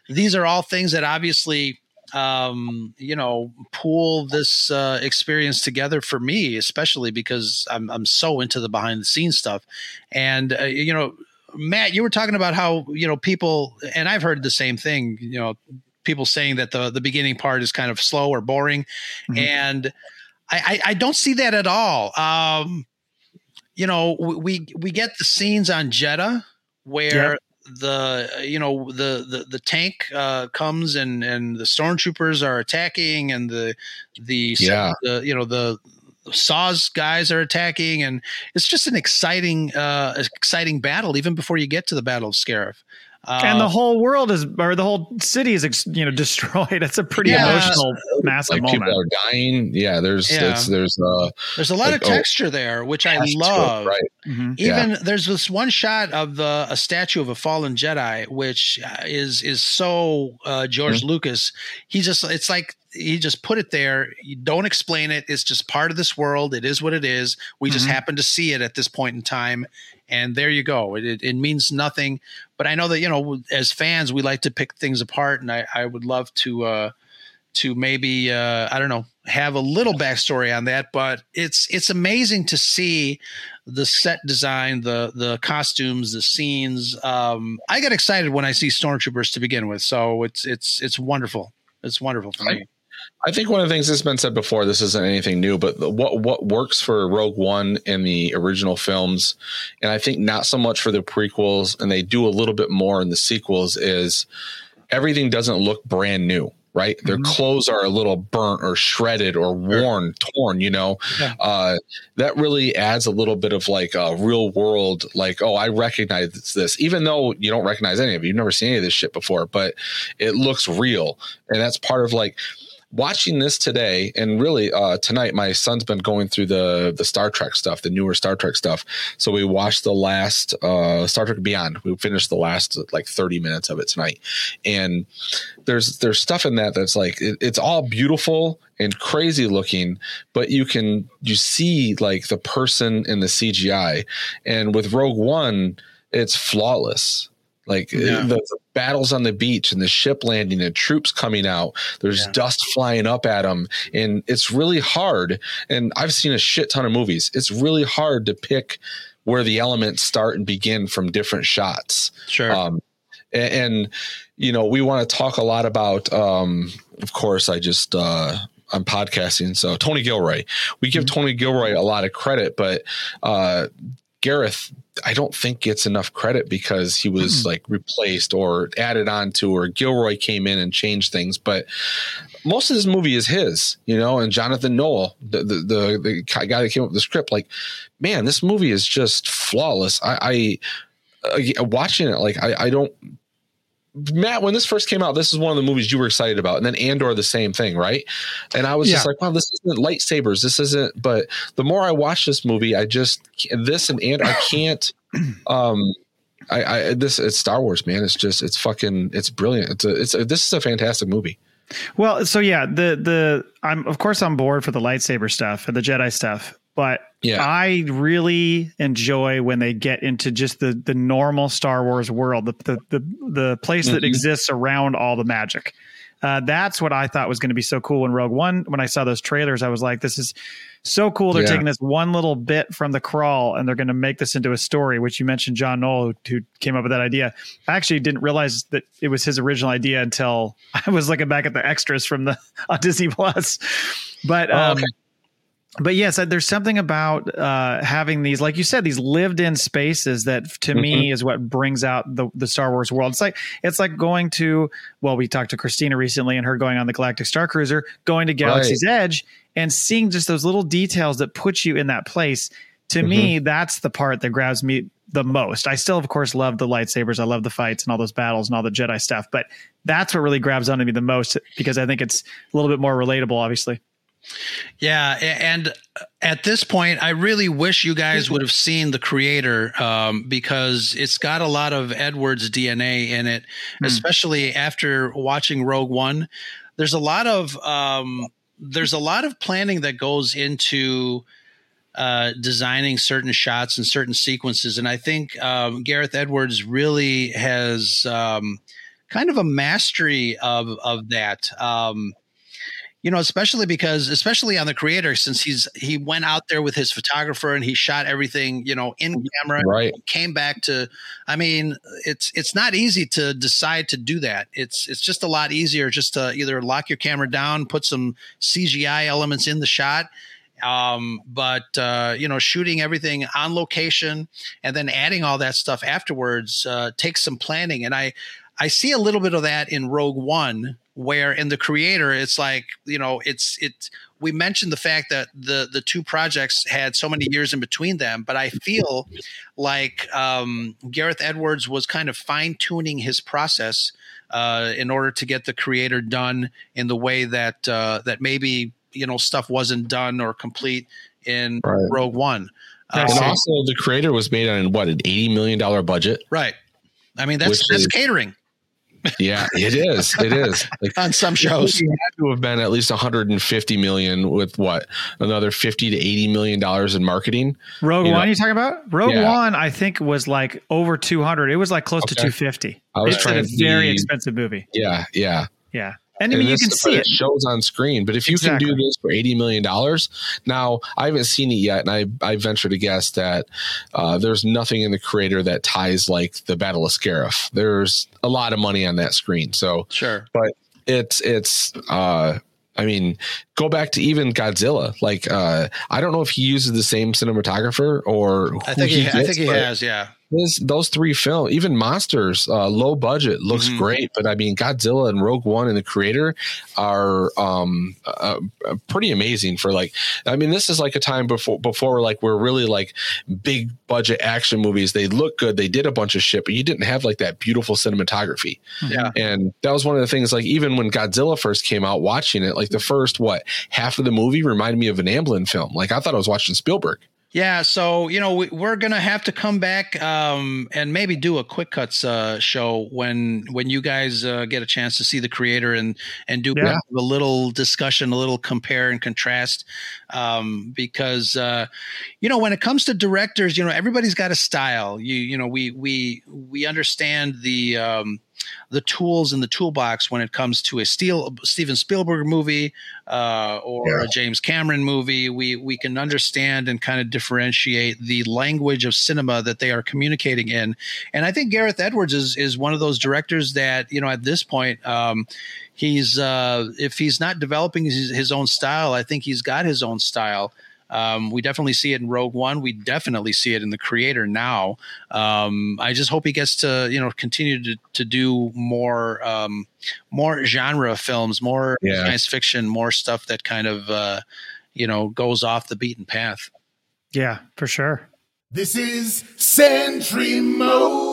these are all things that obviously um you know pool this uh experience together for me especially because i'm i'm so into the behind the scenes stuff and uh, you know matt you were talking about how you know people and i've heard the same thing you know people saying that the the beginning part is kind of slow or boring Mhm. and I, I don't see that at all um you know we we, we get the scenes on Jedha where Yep. the you know the the, the tank uh, comes and and the stormtroopers are attacking and the the, Yeah. the you know the Saw's guys are attacking and it's just an exciting uh exciting battle even before you get to the battle of scarif uh, and the whole world is, or the whole city is, you know, destroyed. It's a pretty Yeah. emotional, massive like moment. people are dying. Yeah, there's Yeah. it's, there's uh there's a lot like, of oh, texture there which i has to, love right. Mhm. even there's this one shot of the a statue of a fallen jedi which uh, is is so uh george lucas he just it's like he just put it there you don't explain it it's just part of this world it is what it is we just Mhm. happen to see it at this point in time and there you go it, it, it means nothing but i know that you know as fans we like to pick things apart and i i would love to uh to maybe uh, I don't know have a little backstory on that, but it's it's amazing to see the set design, the the costumes, the scenes. Um, I get excited when I see stormtroopers to begin with, so it's it's it's wonderful. It's wonderful for me. I think one of the things that's been said before, this isn't anything new, but the- what what works for Rogue One in the original films, and I think not so much for the prequels, and they do a little bit more in the sequels, is everything doesn't look brand new. Right, their clothes are a little burnt or shredded or worn, torn. You know, Yeah. uh, that really adds a little bit of like a real world, like oh, I recognize this, even though you don't recognize any of it. You've never seen any of this shit before, but it looks real, and that's part of like watching this today and really uh tonight my son's been going through the the star trek stuff the newer star trek stuff. So we watched the last uh star trek beyond. We finished the last like 30 minutes of it tonight. And there's there's stuff in that that's like it, it's all beautiful and crazy looking but you can you see like the person in the cgi and with rogue one it's flawless like Yeah. the, the battles on the beach and the ship landing and troops coming out there's Yeah. dust flying up at them and it's really hard and i've seen a shit ton of movies it's really hard to pick where the elements start and begin from different shots Sure. um, and, and you know we want to talk a lot about um, of course i just uh, i'm podcasting so tony gilroy we give tony gilroy a lot of credit but uh, gareth i don't think gets enough credit because he was like replaced or added on to or gilroy came in and changed things but most of this movie is his, you know, and Jonathan Knoll, the the the, the guy that came up with the script, like, man, this movie is just flawless. I, I uh, watching it, like, I, I don't. Matt, when this first came out, this is one of the movies you were excited about, and then Andor, the same thing, right? And I was just like, wow, this isn't lightsabers. This isn't. But the more I watch this movie, I just this and Andor, I can't. Um, I, I this it's Star Wars, man. It's just it's fucking it's brilliant. It's a it's a, this is a fantastic movie. Well, so yeah, the the I'm of course on board for the lightsaber stuff and the Jedi stuff. But Yeah. I really enjoy when they get into just the the normal Star Wars world, the the the, the place that Mhm. exists around all the magic. Uh, that's what I thought was going to be so cool in Rogue One. When I saw those trailers, I was like, "This is so cool." They're Yeah. taking this one little bit from the crawl and they're going to make this into a story. Which you mentioned, John Knoll, who, who came up with that idea. I actually didn't realize that it was his original idea until I was looking back at the extras from the on Disney Plus. But Oh, um, okay. But yes, uh, there's something about uh, having these, like you said, these lived-in spaces that, to me, Mm-hmm. is what brings out the the Star Wars world. It's like it's like going to. Well, we talked to Christina recently, and her going on the Galactic Star Cruiser, going to Galaxy's Edge, and seeing just those little details that put you in that place. To me, Mm-hmm. that's the part that grabs me the most. I still, of course, love the lightsabers. I love the fights and all those battles and all the Jedi stuff. But that's what really grabs onto me the most because I think it's a little bit more relatable. Obviously. Yeah, and at this point, I really wish you guys would have seen the creator um, because it's got a lot of Edwards DNA in it, especially after watching Rogue One. There's a lot of um, there's a lot of planning that goes into uh, designing certain shots and certain sequences, and I think um, Gareth Edwards really has um, kind of a mastery of of that. Um, you know especially because especially on the creator since he's he went out there with his photographer and he shot everything you know in camera Right. came back to i mean it's it's not easy to decide to do that. It's it's just a lot easier just to either lock your camera down put some cgi elements in the shot um, but uh, you know shooting everything on location and then adding all that stuff afterwards uh, takes some planning. And i i see a little bit of that in rogue one where in the creator it's like you know it's it's we mentioned the fact that the the two projects had so many years in between them but i feel like um, gareth edwards was kind of fine-tuning his process uh, in order to get the creator done in the way that uh, that maybe you know stuff wasn't done or complete in Right. rogue one Uh, And also, the creator was made on what an eighty million dollar budget. right i mean that's that's is- catering Yeah, it is. It is. Like, on some shows It had to have been at least 150 million with what another 50 to 80 million dollars in marketing. Rogue You know- One, you talking about? Rogue Yeah. One, I think was like over two hundred. It was like close to two fifty. I was It's trying a to very be- expensive movie. Yeah, yeah. Yeah, and I mean you can see it. shows on screen. But if you Exactly. can do this for 80 million dollars, now I haven't seen it yet, and I I venture to guess that uh, there's nothing in the creator that ties like the Battle of Scarif. There's a lot of money on that screen, so sure but it's it's uh I mean, go back to even Godzilla. Like, uh, I don't know if he uses the same cinematographer or who i think he, i gets, think he has yeah his- those three films, even Monsters, uh, low budget, looks Mhm. great. But I mean, Godzilla and Rogue One and the creator are um, uh, uh, pretty amazing. For like, I mean, this is like a time before before like we're really like big budget action movies. They look good. They did a bunch of shit, but you didn't have like that beautiful cinematography. Yeah. And that was one of the things, like, even when Godzilla first came out, watching it, like the first, what, half of the movie reminded me of an Amblin film. Like, I thought I was watching Spielberg. Yeah, so you know we, we're gonna have to come back um, and maybe do a quick cuts uh, show when when you guys uh, get a chance to see the creator and and do Yeah. a little discussion, a little compare and contrast, um, because uh, you know when it comes to directors, you know everybody's got a style. You you know we we we understand the um, the tools in the toolbox when it comes to a Steel, Steven Spielberg movie uh, or a James Cameron movie. We we can understand and kind of differentiate the language of cinema that they are communicating in. And I think Gareth Edwards is is one of those directors that you know at this point. Um, He's uh, if he's not developing his, his own style, I think he's got his own style. Um, we definitely see it in Rogue One. We definitely see it in the Creator now. Um, I just hope he gets to you know continue to to do more um, more genre films, more Yeah. science fiction, more stuff that kind of uh, you know goes off the beaten path. Yeah, for sure. This is Sentry Mode.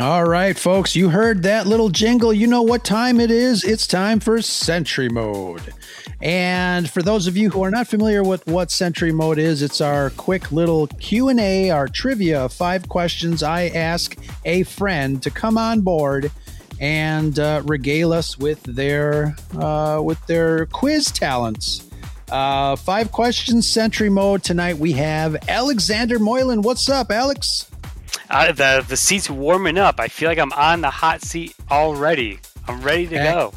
All right, folks, you heard that little jingle. You know what time it is. It's time for Sentry Mode. And for those of you who are not familiar with what Sentry Mode is, it's our quick little Q&A, our trivia five questions I ask a friend to come on board and uh, regale us with their uh, with their quiz talents. Uh, five questions, Sentry mode tonight. We have Alexander Moylan. What's up, Alex? Uh, the the seat's warming up. I feel like I'm on the hot seat already. I'm ready to Ec- go.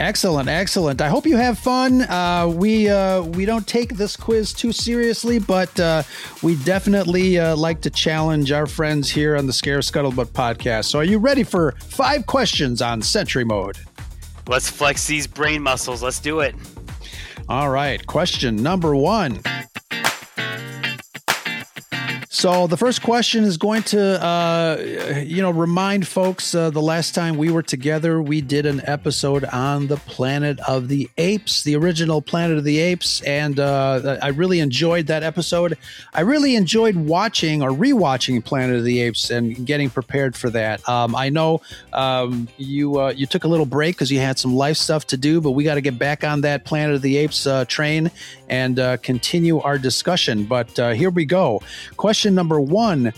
Excellent, excellent. I hope you have fun. Uh, we uh, we don't take this quiz too seriously, but uh, we definitely uh, like to challenge our friends here on the Scarif Scuttlebutt podcast. So, are you ready for five questions on Sentry Mode? Let's flex these brain muscles. Let's do it. All right, question number one. So the first question is going to, uh, you know, remind folks uh, the last time we were together, we did an episode on the Planet of the Apes, the original Planet of the Apes, and uh, I really enjoyed that episode. I really enjoyed watching or rewatching Planet of the Apes and getting prepared for that. Um, I know um, you uh, you took a little break because you had some life stuff to do, but we got to get back on that Planet of the Apes uh, train and uh, continue our discussion. But here we go. Question number one.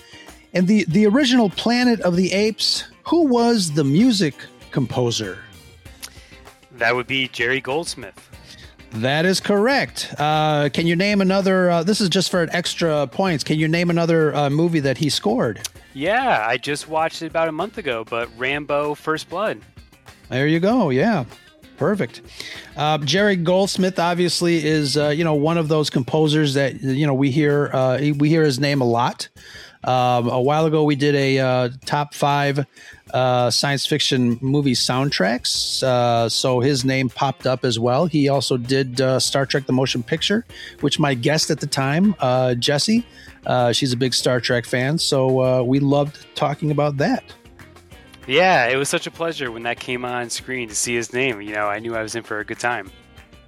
And the, the original Planet of the Apes, who was the music composer? That would be Jerry Goldsmith. That is correct. Uh, can you name another? Uh, this is just for extra points. Can you name another uh, movie that he scored? Yeah, I just watched it about a month ago, but Rambo First Blood. There you go. Yeah. Perfect. Uh, Jerry Goldsmith obviously is uh, you know one of those composers that you know we hear uh, we hear his name a lot. Um, a while ago, we did a uh, top five uh, science fiction movie soundtracks, uh, so his name popped up as well. He also did Star Trek: The Motion Picture, which my guest at the time, Jessie, uh, she's a big Star Trek fan, so we loved talking about that. Yeah, it was such a pleasure when that came on screen to see his name. You know, I knew I was in for a good time.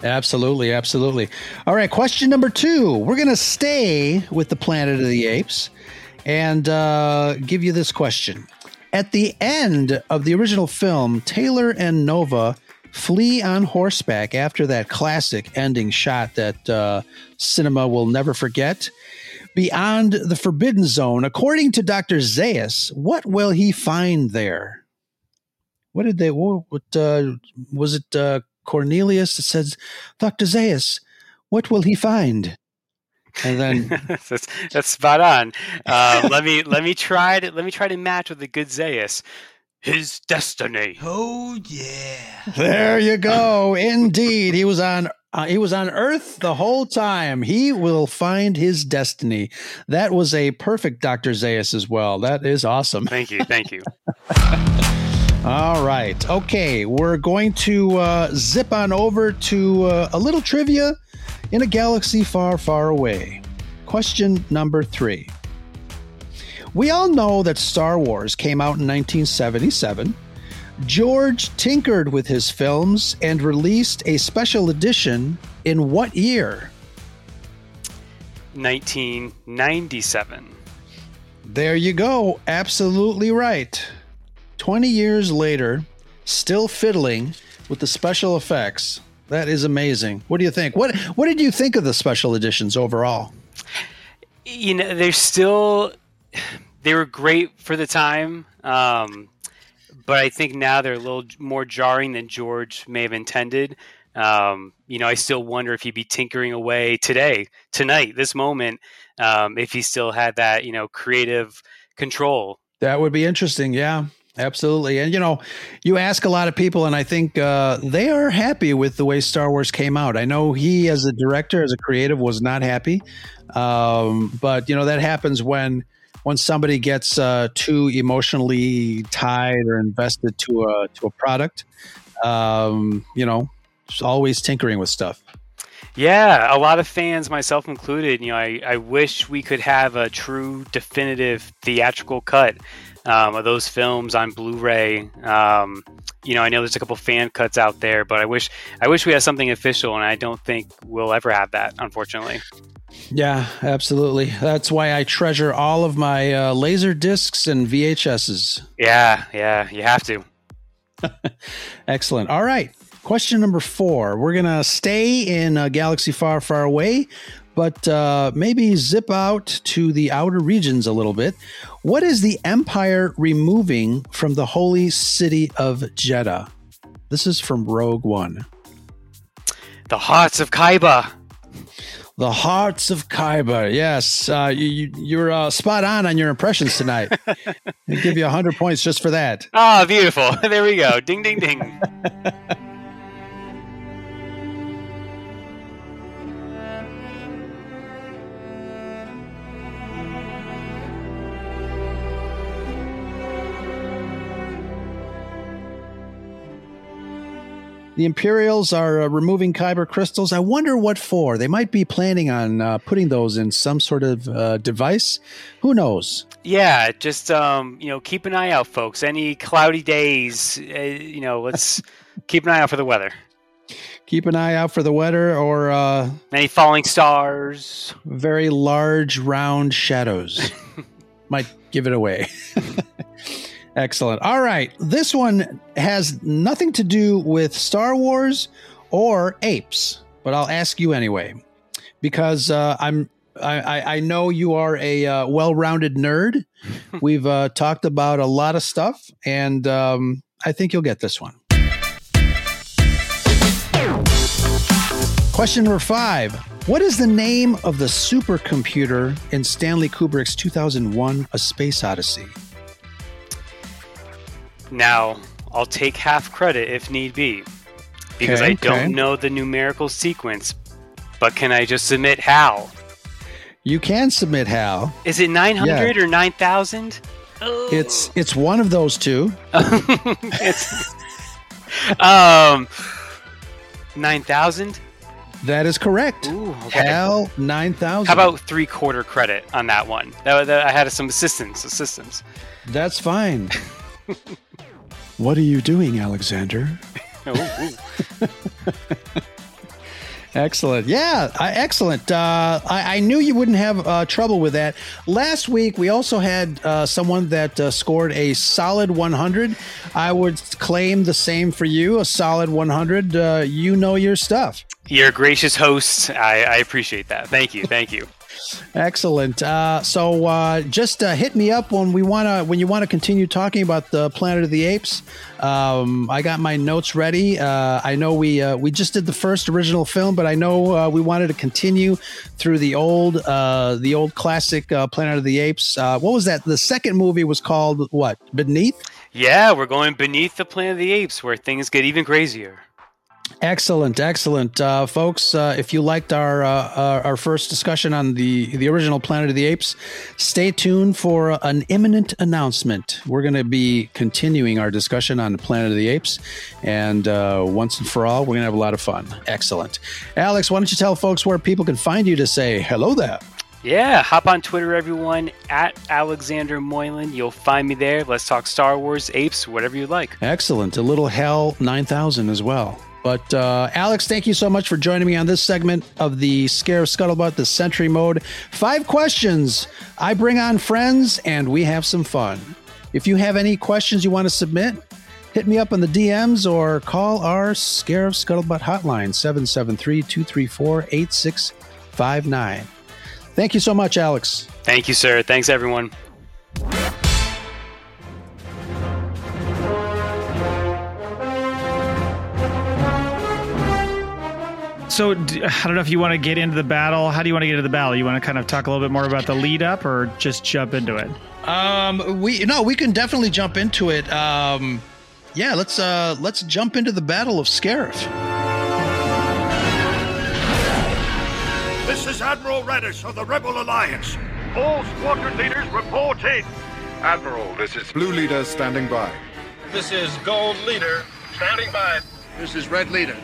Absolutely, absolutely. All right, question number two. We're going to stay with the Planet of the Apes and uh, give you this question. At the end of the original film, Taylor and Nova flee on horseback after that classic ending shot that uh, cinema will never forget. Beyond the Forbidden Zone, according to Dr. Zaius, what will he find there? What did they, what, uh, was it uh, Cornelius that says, Dr. Zaius, what will he find? And then that's, that's spot on. Uh, let me let me try to let me try to match with the good Zaius. His destiny. Oh, yeah. there you go. Indeed, he was on uh, he was on Earth the whole time. He will find his destiny. That was a perfect Dr. Zaius as well. That is awesome. Thank you, thank you. All right. Okay, we're going to uh, zip on over to uh, a little trivia in a galaxy far, far away. Question number three. We all know that Star Wars came out in 1977. George tinkered with his films and released a special edition in what year? 1997. There you go. Absolutely right. 20 years later, still fiddling with the special effects. That is amazing. What do you think? What what did you think of the special editions overall? You know, they're still they were great for the time. Um, but I think now they're a little more jarring than George may have intended. Um, you know, I still wonder if he'd be tinkering away today, tonight, this moment, um, if he still had that, you know, creative control. That would be interesting. Yeah, absolutely. And, you know, you ask a lot of people, and I think uh, they are happy with the way Star Wars came out. I know he, as a director, as a creative, was not happy. Um, but, you know, that happens when when somebody gets uh, too emotionally tied or invested to a to a product, um, you know, always tinkering with stuff. Yeah, a lot of fans, myself included, you know, I, I wish we could have a true, definitive theatrical cut um, of those films on Blu-ray. Um, you know, I know there's a couple fan cuts out there, but I wish I wish we had something official, and I don't think we'll ever have that, unfortunately. Yeah, absolutely. That's why I treasure all of my uh, laser discs and VHSs. Yeah, yeah, you have to. Excellent. All right. Question number four. We're going to stay in a galaxy far, far away, but uh, maybe zip out to the outer regions a little bit. What is the Empire removing from the holy city of Jedha? This is from Rogue One. The hearts of Kyber. The hearts of Kyber. Yes, uh, you, you, are uh, spot on on your impressions tonight. I give you hundred points just for that. Ah, oh, beautiful. There we go. Ding, ding, ding. The Imperials are uh, removing Kyber crystals. I wonder what for. They might be planning on uh, putting those in some sort of uh, device. Who knows? Yeah, just um, you know, keep an eye out, folks. Any cloudy days, uh, you know, let's keep an eye out for the weather. Keep an eye out for the weather or uh, any falling stars. Very large, round shadows might give it away. Excellent. All right. This one has nothing to do with Star Wars or apes, but I'll ask you anyway because uh, I'm I, I know you are a uh, well-rounded nerd. We've uh, talked about a lot of stuff, and um, I think you'll get this one. Question number five. What is the name of the supercomputer in Stanley Kubrick's 2001 A Space Odyssey? Now, I'll take half credit if need be, because okay, I don't okay. know the numerical sequence, but can I just submit Hal? You can submit Hal. Is it 900 yeah. or 9000? Oh. It's it's one of those two. it's um 9000? That is correct. Ooh, okay. Hal 9000. How about three quarter credit on that one? That, that I had some assistance assistance. That's fine. What are you doing, Alexander? excellent. Yeah, uh, excellent. Uh, I, I, knew you wouldn't have uh, trouble with that. Last week, we also had uh, someone that uh, scored a solid 100. I would claim the same for you, a solid 100. Uh, you know your stuff. You're a gracious host. I, I appreciate that. Thank you. Thank you. Excellent. Uh, so uh, just uh, hit me up when we want to when you want to continue talking about the Planet of the Apes. Um, I got my notes ready. Uh, I know we uh, we just did the first original film, but I know uh, we wanted to continue through the old the old classic Planet of the Apes. what was that? The second movie was called what? Beneath. Yeah, we're going beneath the Planet of the Apes, where things get even crazier. Excellent, excellent, uh, folks. Uh, if you liked our, uh, our first discussion on the the original Planet of the Apes, stay tuned for an imminent announcement. We're going to be continuing our discussion on the Planet of the Apes, and uh, once and for all, we're going to have a lot of fun. Excellent, Alex. Why don't you tell folks where people can find you to say hello there? Yeah, hop on Twitter, everyone, at Alexander Moylan. You'll find me there. Let's talk Star Wars, apes, whatever you like. Excellent. A little Hal 9000 as well. But uh, Alex, thank you so much for joining me on this segment of the Scarif Scuttlebutt, the Sentry Mode. Five questions. I bring on friends and we have some fun. If you have any questions you want to submit, hit me up on the DMs or call our Scarif Scuttlebutt hotline, 773 234 8659. Thank you so much, Alex. Thank you, sir. Thanks, everyone. So I don't know if you want to get into the battle. How do you want to get into the battle? You want to kind of talk a little bit more about the lead up, or just jump into it? Um, we no, we can definitely jump into it. Um, yeah, let's uh, let's jump into the battle of Scarif. This is Admiral Raddus of the Rebel Alliance. All squadron leaders report in. Admiral, this is Blue Leader standing by. This is Gold Leader standing by. This is Red Leader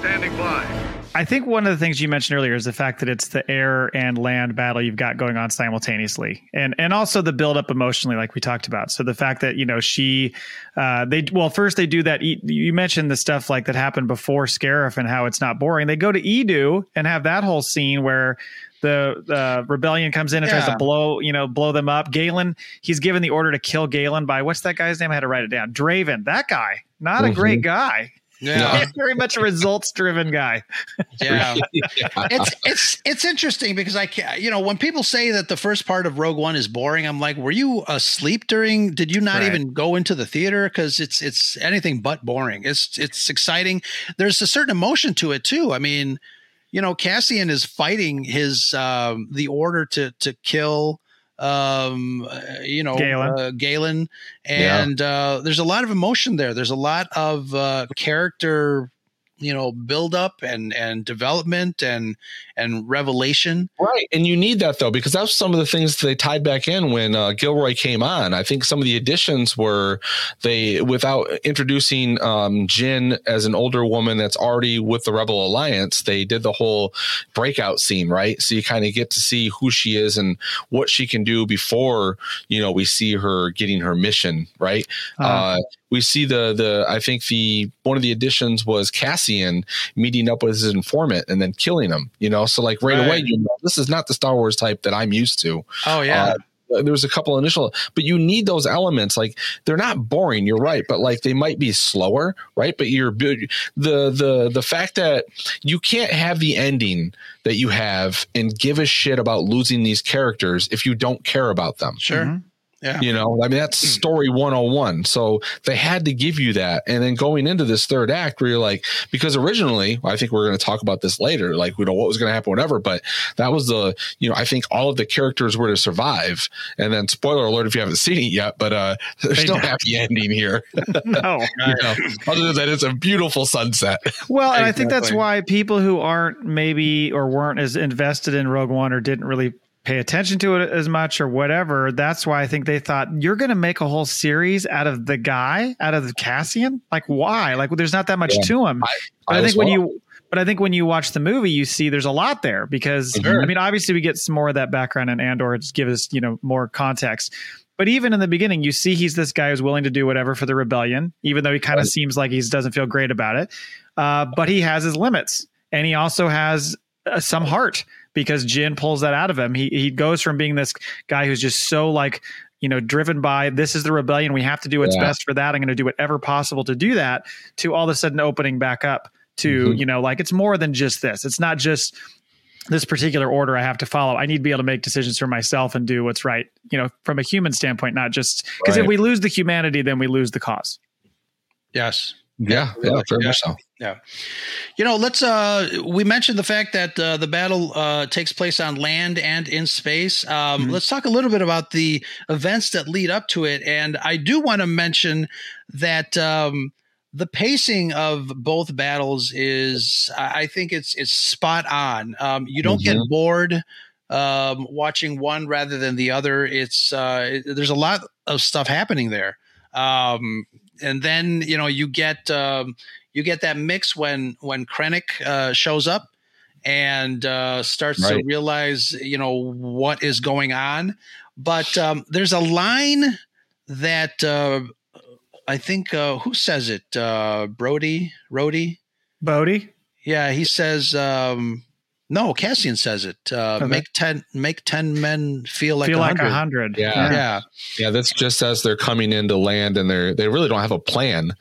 standing by. I think one of the things you mentioned earlier is the fact that it's the air and land battle you've got going on simultaneously, and and also the build up emotionally, like we talked about. So the fact that you know she, uh, they well first they do that. You mentioned the stuff like that happened before Scarif and how it's not boring. They go to Eadu and have that whole scene where the uh, rebellion comes in and yeah. tries to blow you know blow them up. Galen, he's given the order to kill Galen by what's that guy's name? I had to write it down. Draven, that guy, not mm-hmm. a great guy. Yeah. very much a results driven guy. Yeah. it's it's it's interesting because I can you know when people say that the first part of Rogue One is boring, I'm like, were you asleep during? Did you not Right. even go into the theater? Because it's it's anything but boring. It's it's exciting. There's a certain emotion to it too. I mean, you know, Cassian is fighting his um, the order to to kill um uh, you know Galen. uh, Galen Yeah. and uh there's a lot of emotion there there's a lot of uh character you know build up and and development and and revelation Right. And you need that though, because that's some of the things they tied back in when uh, Gilroy came on. I think some of the additions were they, without introducing um, Jyn as an older woman that's already with the Rebel Alliance, they did the whole breakout scene, right? So you kind of get to see who she is and what she can do before, you know, we see her getting her mission, right? Uh-huh. Uh, we see the the I think the one of the additions was Cassian meeting up with his informant and then killing him. You know, so like right, Right. away you know this is not the Star Wars type that I'm used to. oh yeah Uh, there was a couple initial, but you need those elements. Like they're not boring. You're right, but like they might be slower, right? But you're the the the fact that you can't have the ending that you have and give a shit about losing these characters if you don't care about them. sure Mhm. Yeah You know, I mean, that's story 101. So they had to give you that. And then going into this third act where you're like, because originally, I think we're going to talk about this later, like, we know what was going to happen, whatever. But that was the, you know, I think all of the characters were to survive. And then, spoiler alert if you haven't seen it yet, but uh there's They no don't. happy ending here. No. you know, other than that, it's a beautiful sunset. Well, and I think that's why people who aren't maybe or weren't as invested in Rogue One or didn't really pay attention to it as much or whatever, that's why I think they thought you're going to make a whole series out of the guy, out of Cassian. Like, why? Like, there's not that much Yeah. to him. I- But I, I think when well. you, but I think when you watch the movie, you see there's a lot there because. I mean, obviously we get some more of that background in Andor to give us, you know, more context. But even in the beginning, you see he's this guy who's willing to do whatever for the rebellion, even though he kind of Right. seems like he doesn't feel great about it. Uh, but he has his limits, and he also has uh, some heart because Jyn pulls that out of him. He he goes from being this guy who's just so like you know driven by this is the rebellion, we have to do what's Yeah. best for that. I'm going to do whatever possible to do that. To all of a sudden opening back up to Mhm. you know like it's more than just this. It's not just this particular order I have to follow. I need to be able to make decisions for myself and do what's right, you know, from a human standpoint, not just because if we lose the humanity, then we lose the cause. yes Yeah, yeah, very Yeah. much so. Yeah. You know, let's uh we mentioned the fact that uh, the battle uh takes place on land and in space. Um let's talk a little bit about the events that lead up to it and I do want to mention that um the pacing of both battles is I I think it's it's spot on. Um you don't get bored um watching one rather than the other. It's uh it- there's a lot of stuff happening there. Um and then you know you get um you get that mix when when Krennic uh, shows up and uh, starts to realize you know what is going on. But um, there's a line that uh, I think uh, who says it? Uh, Brody, Rhodey. Bodhi, Yeah, he says. Um, no, Cassian says it. Uh, Okay. Make ten, make ten men feel like feel a like a hundred. hundred. Yeah. Yeah, Yeah, that's just as they're coming into land and they're they really don't have a plan,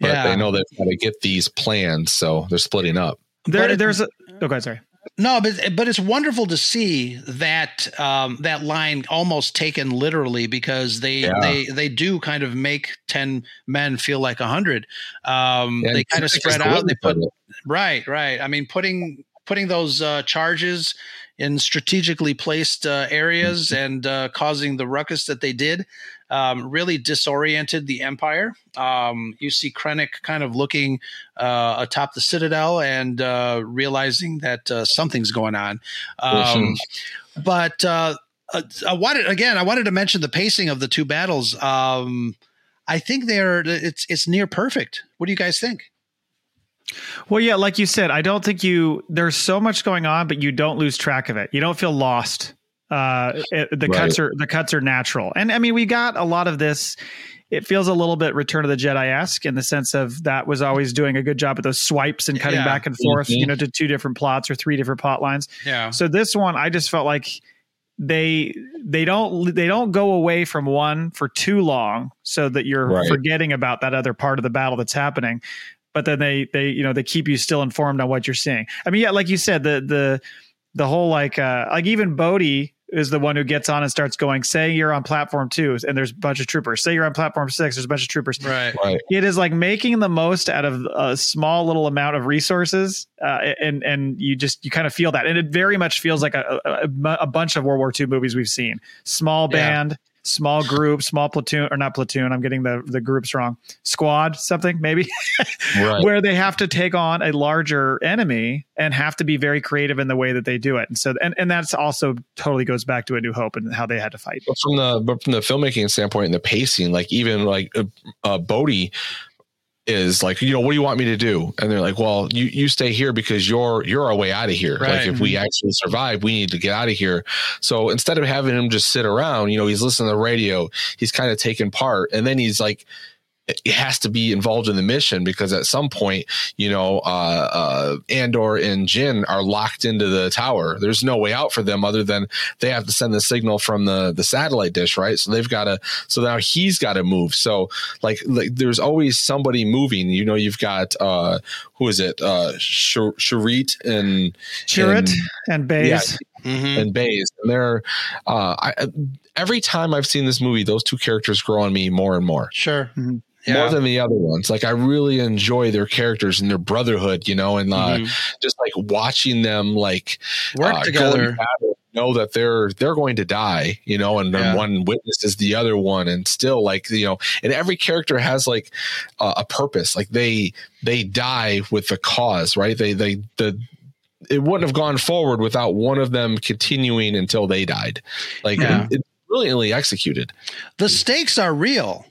but Yeah. they know they've got to get these plans, so they're splitting up. There, it- there's a. Okay, sorry. No, but but it's wonderful to see that um, that line almost taken literally because they Yeah. they they do kind of make ten men feel like a hundred. Um, they kind of spread out. They put right, right. I mean, putting putting those uh, charges in strategically placed uh, areas Mm-hmm. and uh, causing the ruckus that they did um, really disoriented the empire. Um, you see Krennic kind of looking uh, atop the citadel and uh, realizing that uh, something's going on. Um, but uh, uh, I wanted again, I wanted to mention the pacing of the two battles. Um, I think they're it's it's near perfect. What do you guys think? Well, yeah, like you said, I don't think you. There's so much going on, but you don't lose track of it. You don't feel lost. Uh, it, the Right. cuts are the cuts are natural, and I mean, we got a lot of this. It feels a little bit Return of the Jedi esque in the sense of that was always doing a good job at those swipes and cutting Yeah. back and forth, Mhm. you know, to two different plots or three different plot lines. Yeah. So this one, I just felt like they they don't they don't go away from one for too long, so that you're Right. forgetting about that other part of the battle that's happening. But then they they you know they keep you still informed on what you're seeing. I mean, yeah, like you said, the the the whole like uh like even Bodhi is the one who gets on and starts going, say you're on platform two and there's a bunch of troopers. Say you're on platform six, there's a bunch of troopers. Right. Right. It is like making the most out of a small little amount of resources. Uh, and, and you just, you kind of feel that. And it very much feels like a, a, a bunch of World War II movies we've seen. Small band, small group, small platoon, or not platoon. I'm getting the, the groups wrong. Squad, something maybe, Right. where they have to take on a larger enemy and have to be very creative in the way that they do it. And so, and, and that's also totally goes back to A New Hope and how they had to fight. But from the but from the filmmaking standpoint and the pacing, like even like uh, uh, Bodhi is like, you know, what do you want me to do? And they're like, well, you you stay here because you're you're our way out of here. Like if we actually survive, we need to get out of here. So instead of having him just sit around, you know, he's listening to the radio, he's kind of taking part, and then he's like. He has to be involved in the mission because at some point, you know, uh, uh, Andor and Jyn are locked into the tower. There's no way out for them other than they have to send the signal from the the satellite dish, right? So they've got to. So now he's got to move. So like, like there's always somebody moving. You know, you've got uh, who is it? Uh, Shar- Sharit and Chirrut and- and Baze. yeah, Mhm. and Baze. And they're uh, I, I- every time I've seen this movie, those two characters grow on me more and more Sure. Mhm. Yeah. more than the other ones. Like I really enjoy their characters and their brotherhood, you know, and uh, Mhm. just like watching them like Work uh, together. battle, know that they're they're going to die, you know, and then Yeah. one witnesses the other one, and still like you know, and every character has like uh, a purpose. Like they they die with the cause, right? They they the it wouldn't have gone forward without one of them continuing until they died. Like Yeah. it- it's brilliantly executed. the stakes are real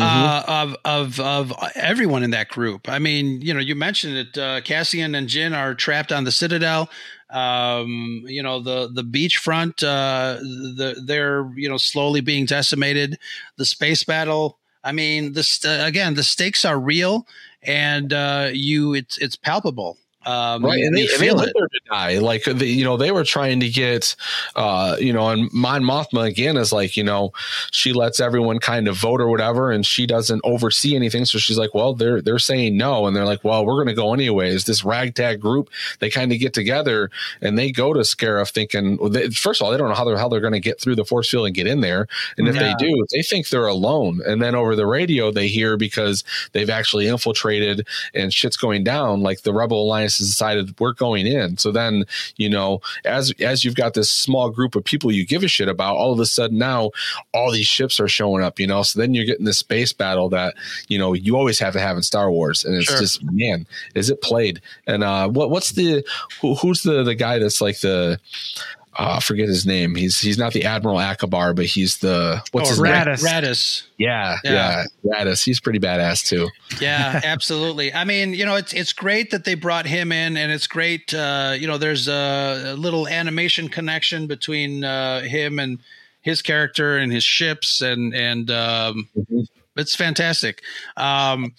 uh, of of of everyone in that group. I mean, you know, you mentioned it. Uh, Cassian and Jyn are trapped on the Citadel. Um, you know, the the beachfront. Uh, the they're you know slowly being decimated. The space battle. I mean, this uh, again, the stakes are real, and uh, you it's it's palpable. Um, right and they, and they let it. her to die. Like they, you know they were trying to get uh you know and mon mothma again is like you know she lets everyone kind of vote or whatever and she doesn't oversee anything. So she's like well they're they're saying no. And they're like well we're going to go anyways. This ragtag group they kind of get together and they go to Scarif thinking well, they, first of all they don't know how they're how they're going to get through the force field and get in there. And if Yeah. they do they think they're alone. And then over the radio they hear because they've actually infiltrated and shit's going down. Like the rebel alliance decided we're going in. So then you know as as you've got this small group of people you give a shit about all of a sudden now all these ships are showing up you know? So then you're getting this space battle that you know you always have to have in star wars and it's Sure. just man is it played? And uh what what's the who, who's the the guy that's like the uh, forget his name. He's he's not the Admiral Ackbar, but he's the what's Oh, his Ra- name? Raddus. Raddus. Yeah, Yeah. yeah, Raddus. He's pretty badass too. Yeah, absolutely. I mean, you know, it's it's great that they brought him in, and it's great. Uh, you know, there's a, a little animation connection between uh, him and his character and his ships, and and um, it's fantastic. Um,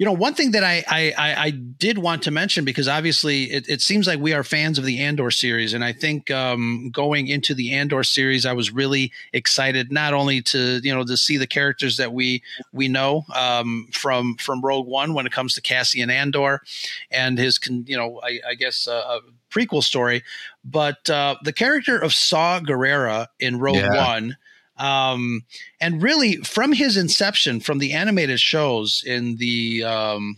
you know, one thing that I, I I did want to mention because obviously it, it seems like we are fans of the Andor series, and I think um, going into the Andor series, I was really excited not only to you know to see the characters that we we know um, from from Rogue One when it comes to Cassian Andor and his you know I, I guess uh, a prequel story, but uh, the character of Saw Gerrera in Rogue Yeah. One. Um, and really from his inception, from the animated shows in the um,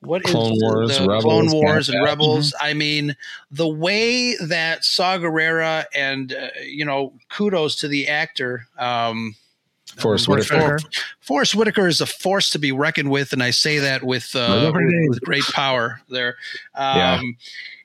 what is Clone the- Wars, the Rebels, Clone Wars and. Rebels. I mean, the way that Saw Gerrera and uh, you know, kudos to the actor. Um, Forrest Whitaker. Whitaker. Forrest Whitaker is a force to be reckoned with, and I say that with uh, with, with great power. There, um, Yeah.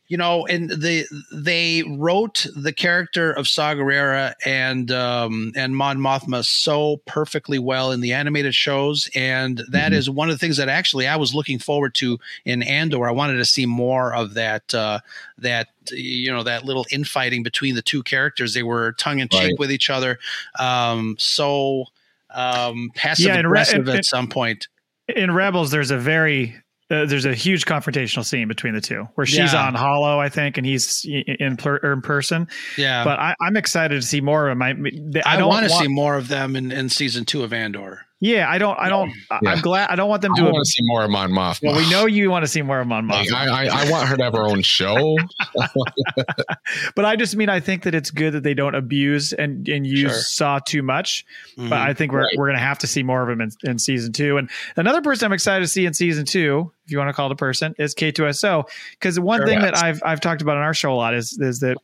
You know, and the they wrote the character of Saw Gerrera and um, and Mon Mothma so perfectly well in the animated shows, and that is one of the things that actually I was looking forward to in Andor. I wanted to see more of that uh, that you know that little infighting between the two characters. They were tongue in cheek Right. with each other, um, so um, passive Yeah, Re- aggressive and- at some point. in Rebels, there's a very uh, there's a huge confrontational scene between the two where she's Yeah. on Hollow, I think, and he's in per, in person. Yeah, But I, I'm excited to see more of him. I, I want to see more of them in, in season two of Andor. Yeah, I don't. I don't. Yeah. I'm glad. I don't want them to. I want to see more of Mon Mothma. well, we know you want to see more of Mon Like, Mothma, I, I, I want her to have her own show. but I just mean I think that it's good that they don't abuse and and use Sure. Saw too much. Mhm. But I think we're Right. we're gonna have to see more of him in, in season two. And another person I'm excited to see in season two, if you want to call it a person, is K2SO. Because one Sure. thing that I've I've talked about on our show a lot is is that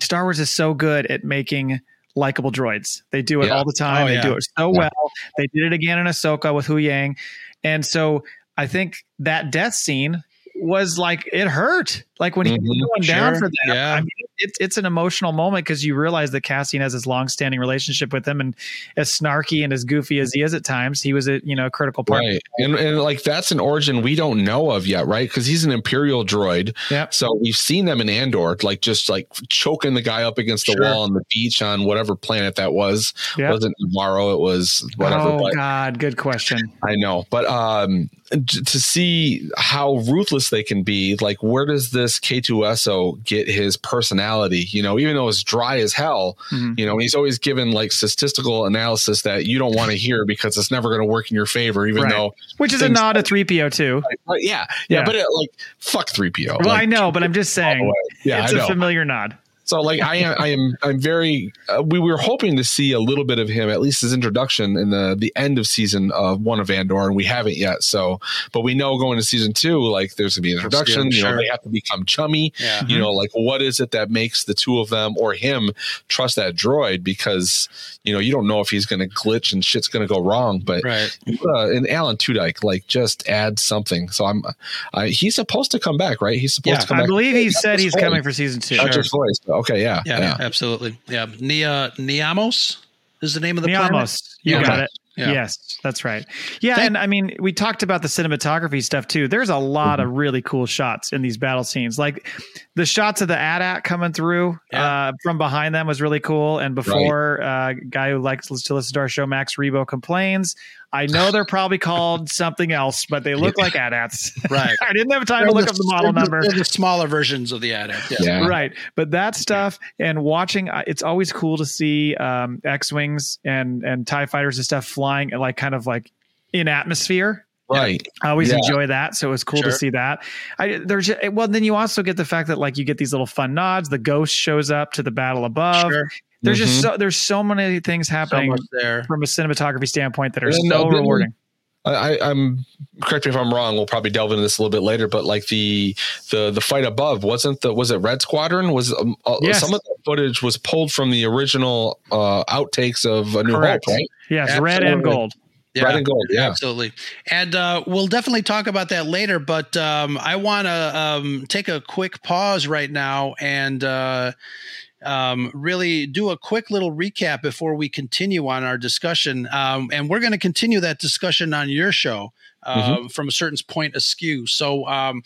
Star Wars is so good at making likable droids. They do it Yeah. all the time. Oh, they yeah. do it so Yeah. well. They did it again in Ahsoka with Huyang. And so I think that death scene was like it hurt. Like when he was Mhm. going down Sure. for that, Yeah. I mean, it's it's an emotional moment because you realize that Cassian has this long-standing relationship with him, and as snarky and as goofy as he is at times, he was a you know a critical part. Right. And, and like that's an origin we don't know of yet, right? Because he's an Imperial droid. Yep. So we've seen them in Andor, like just like choking the guy up against the Sure. wall on the beach on whatever planet that was. Yep. Wasn't Nevarro, it was whatever. oh but God, good question. I know. But um to see how ruthless they can be, like where does this K2SO get his personality? You know, even though it's dry as hell, Mhm. you know, he's always given like statistical analysis that you don't want to hear because it's never going to work in your favor, even Right. though Which is a nod to three PO too. Right, yeah, yeah, Yeah. but it, like fuck three PO. Well, like, I know, but I'm just saying. Yeah, it's I a know. familiar nod. So like I am, I am, I'm very. Uh, we were hoping to see a little bit of him, at least his introduction in the the end of season uh, one of Andor, and we haven't yet. So, but we know going to season two, like there's gonna be an introduction. You know, they have to become chummy. Yeah. You know, like what is it that makes the two of them or him trust that droid? Because you know you don't know if he's gonna glitch and shit's gonna go wrong. But Right. uh, and Alan Tudyk, like just add something. So I'm, I, he's supposed to come back, right? He's supposed Yeah. to come back. I back. believe he Not said he's voice. coming for season two. Not just voice. But Okay, yeah, Yeah, yeah. absolutely. Yeah. Nia Niamos is the name of the planet. Niamos, you Yeah. got it. Yeah. Yes, that's right. Yeah, Thank- and I mean, we talked about the cinematography stuff too. There's a lot Mm-hmm. of really cool shots in these battle scenes. Like the shots of the AT-AT coming through Yeah. uh, from behind them was really cool. And before, uh, guy who likes to listen to our show, Max Rebo, complains. I know they're probably called something else, but they look like AT-ATs. Right. I didn't have time to look up the model they're number. They're the smaller versions of the AT-ACT. Yeah. Yeah. Right. But that stuff and watching, uh, it's always cool to see um, X Wings and, and TIE fighters and stuff flying like kind of like in atmosphere. Right. I always Yeah. enjoy that. So it was cool Sure. to see that. I there's well, then you also get the fact that like you get these little fun nods. The ghost shows up to the battle above. Sure. There's just Mhm. so there's so many things happening much there. from a cinematography standpoint that are And, uh, so didn't- rewarding. I, I, I'm correct me if I'm wrong. We'll probably delve into this a little bit later, but like the the the fight above wasn't the was it Red Squadron? Was um, uh, Yes. some of the footage was pulled from the original uh, outtakes of A New Correct. Hope, right? Yes, red and gold. Yeah. Red and gold, yeah. Absolutely. And uh, we'll definitely talk about that later, but um, I want to um, take a quick pause right now and uh, um, really do a quick little recap before we continue on our discussion. Um, and we're going to continue that discussion on your show uh, from a certain point askew. So, um,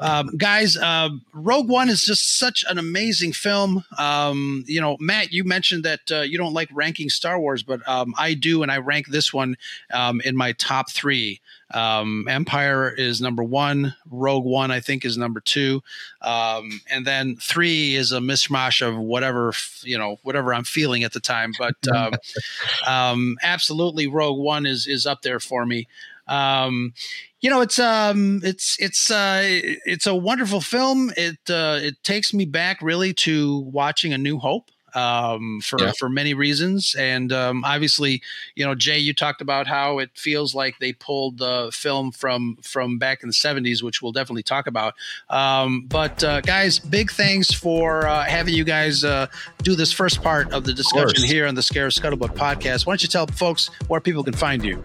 um, guys, uh, Rogue One is just such an amazing film. Um, you know, Matt, you mentioned that uh, you don't like ranking Star Wars, but um, I do, and I rank this one um, in my top three. Um, Empire is number one. Rogue One, I think, is number two, um, and then three is a mishmash of whatever you know, whatever I'm feeling at the time. But um, um, absolutely, Rogue One is is up there for me. Um, you know, it's um, it's it's uh, it's a wonderful film. It uh, it takes me back really to watching A New Hope um, for Yeah. for many reasons, and um, obviously, you know, Jay, you talked about how it feels like they pulled the film from from back in the '70s, which we'll definitely talk about. Um, but uh, guys, big thanks for uh, having you guys uh, do this first part of the discussion course. here on the Scarif Scuttlebutt podcast. Why don't you tell folks where people can find you?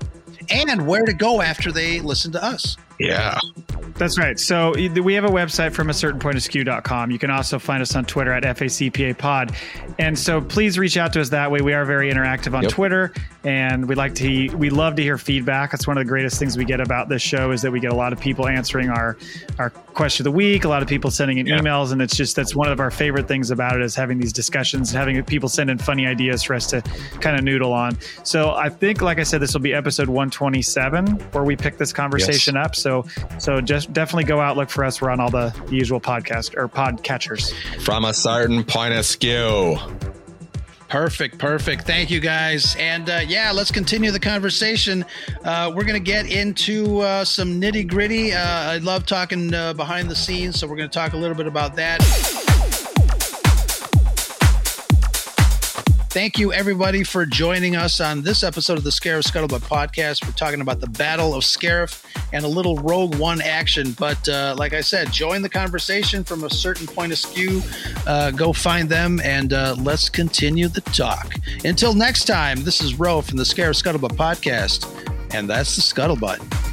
and where to go after they listen to us. Yeah. That's right. So we have a website from a certain point askew.com. You can also find us on Twitter at FACPA pod. And so please reach out to us that way. We are very interactive on Yep. Twitter and we like to, we love to hear feedback. That's one of the greatest things we get about this show is that we get a lot of people answering our, our question of the week, a lot of people sending in emails. And it's just, that's one of our favorite things about it is having these discussions, and having people send in funny ideas for us to kind of noodle on. So I think, like I said, this will be episode 127 where we pick this conversation up. So, so just definitely go out, look for us. We're on all the usual podcast or pod catchers. From a certain point of skew. Perfect, perfect. Thank you guys. And uh, yeah, let's continue the conversation. Uh, we're going to get into uh, some nitty gritty. Uh, I love talking uh, behind the scenes, so we're going to talk a little bit about that. Thank you, everybody, for joining us on this episode of the Scarif Scuttlebutt podcast. We're talking about the Battle of Scarif and a little Rogue One action. But uh, like I said, join the conversation from a certain point of view. Uh, go find them and uh, let's continue the talk. Until next time, this is Ro from the Scarif Scuttlebutt podcast, and that's the Scuttlebutt.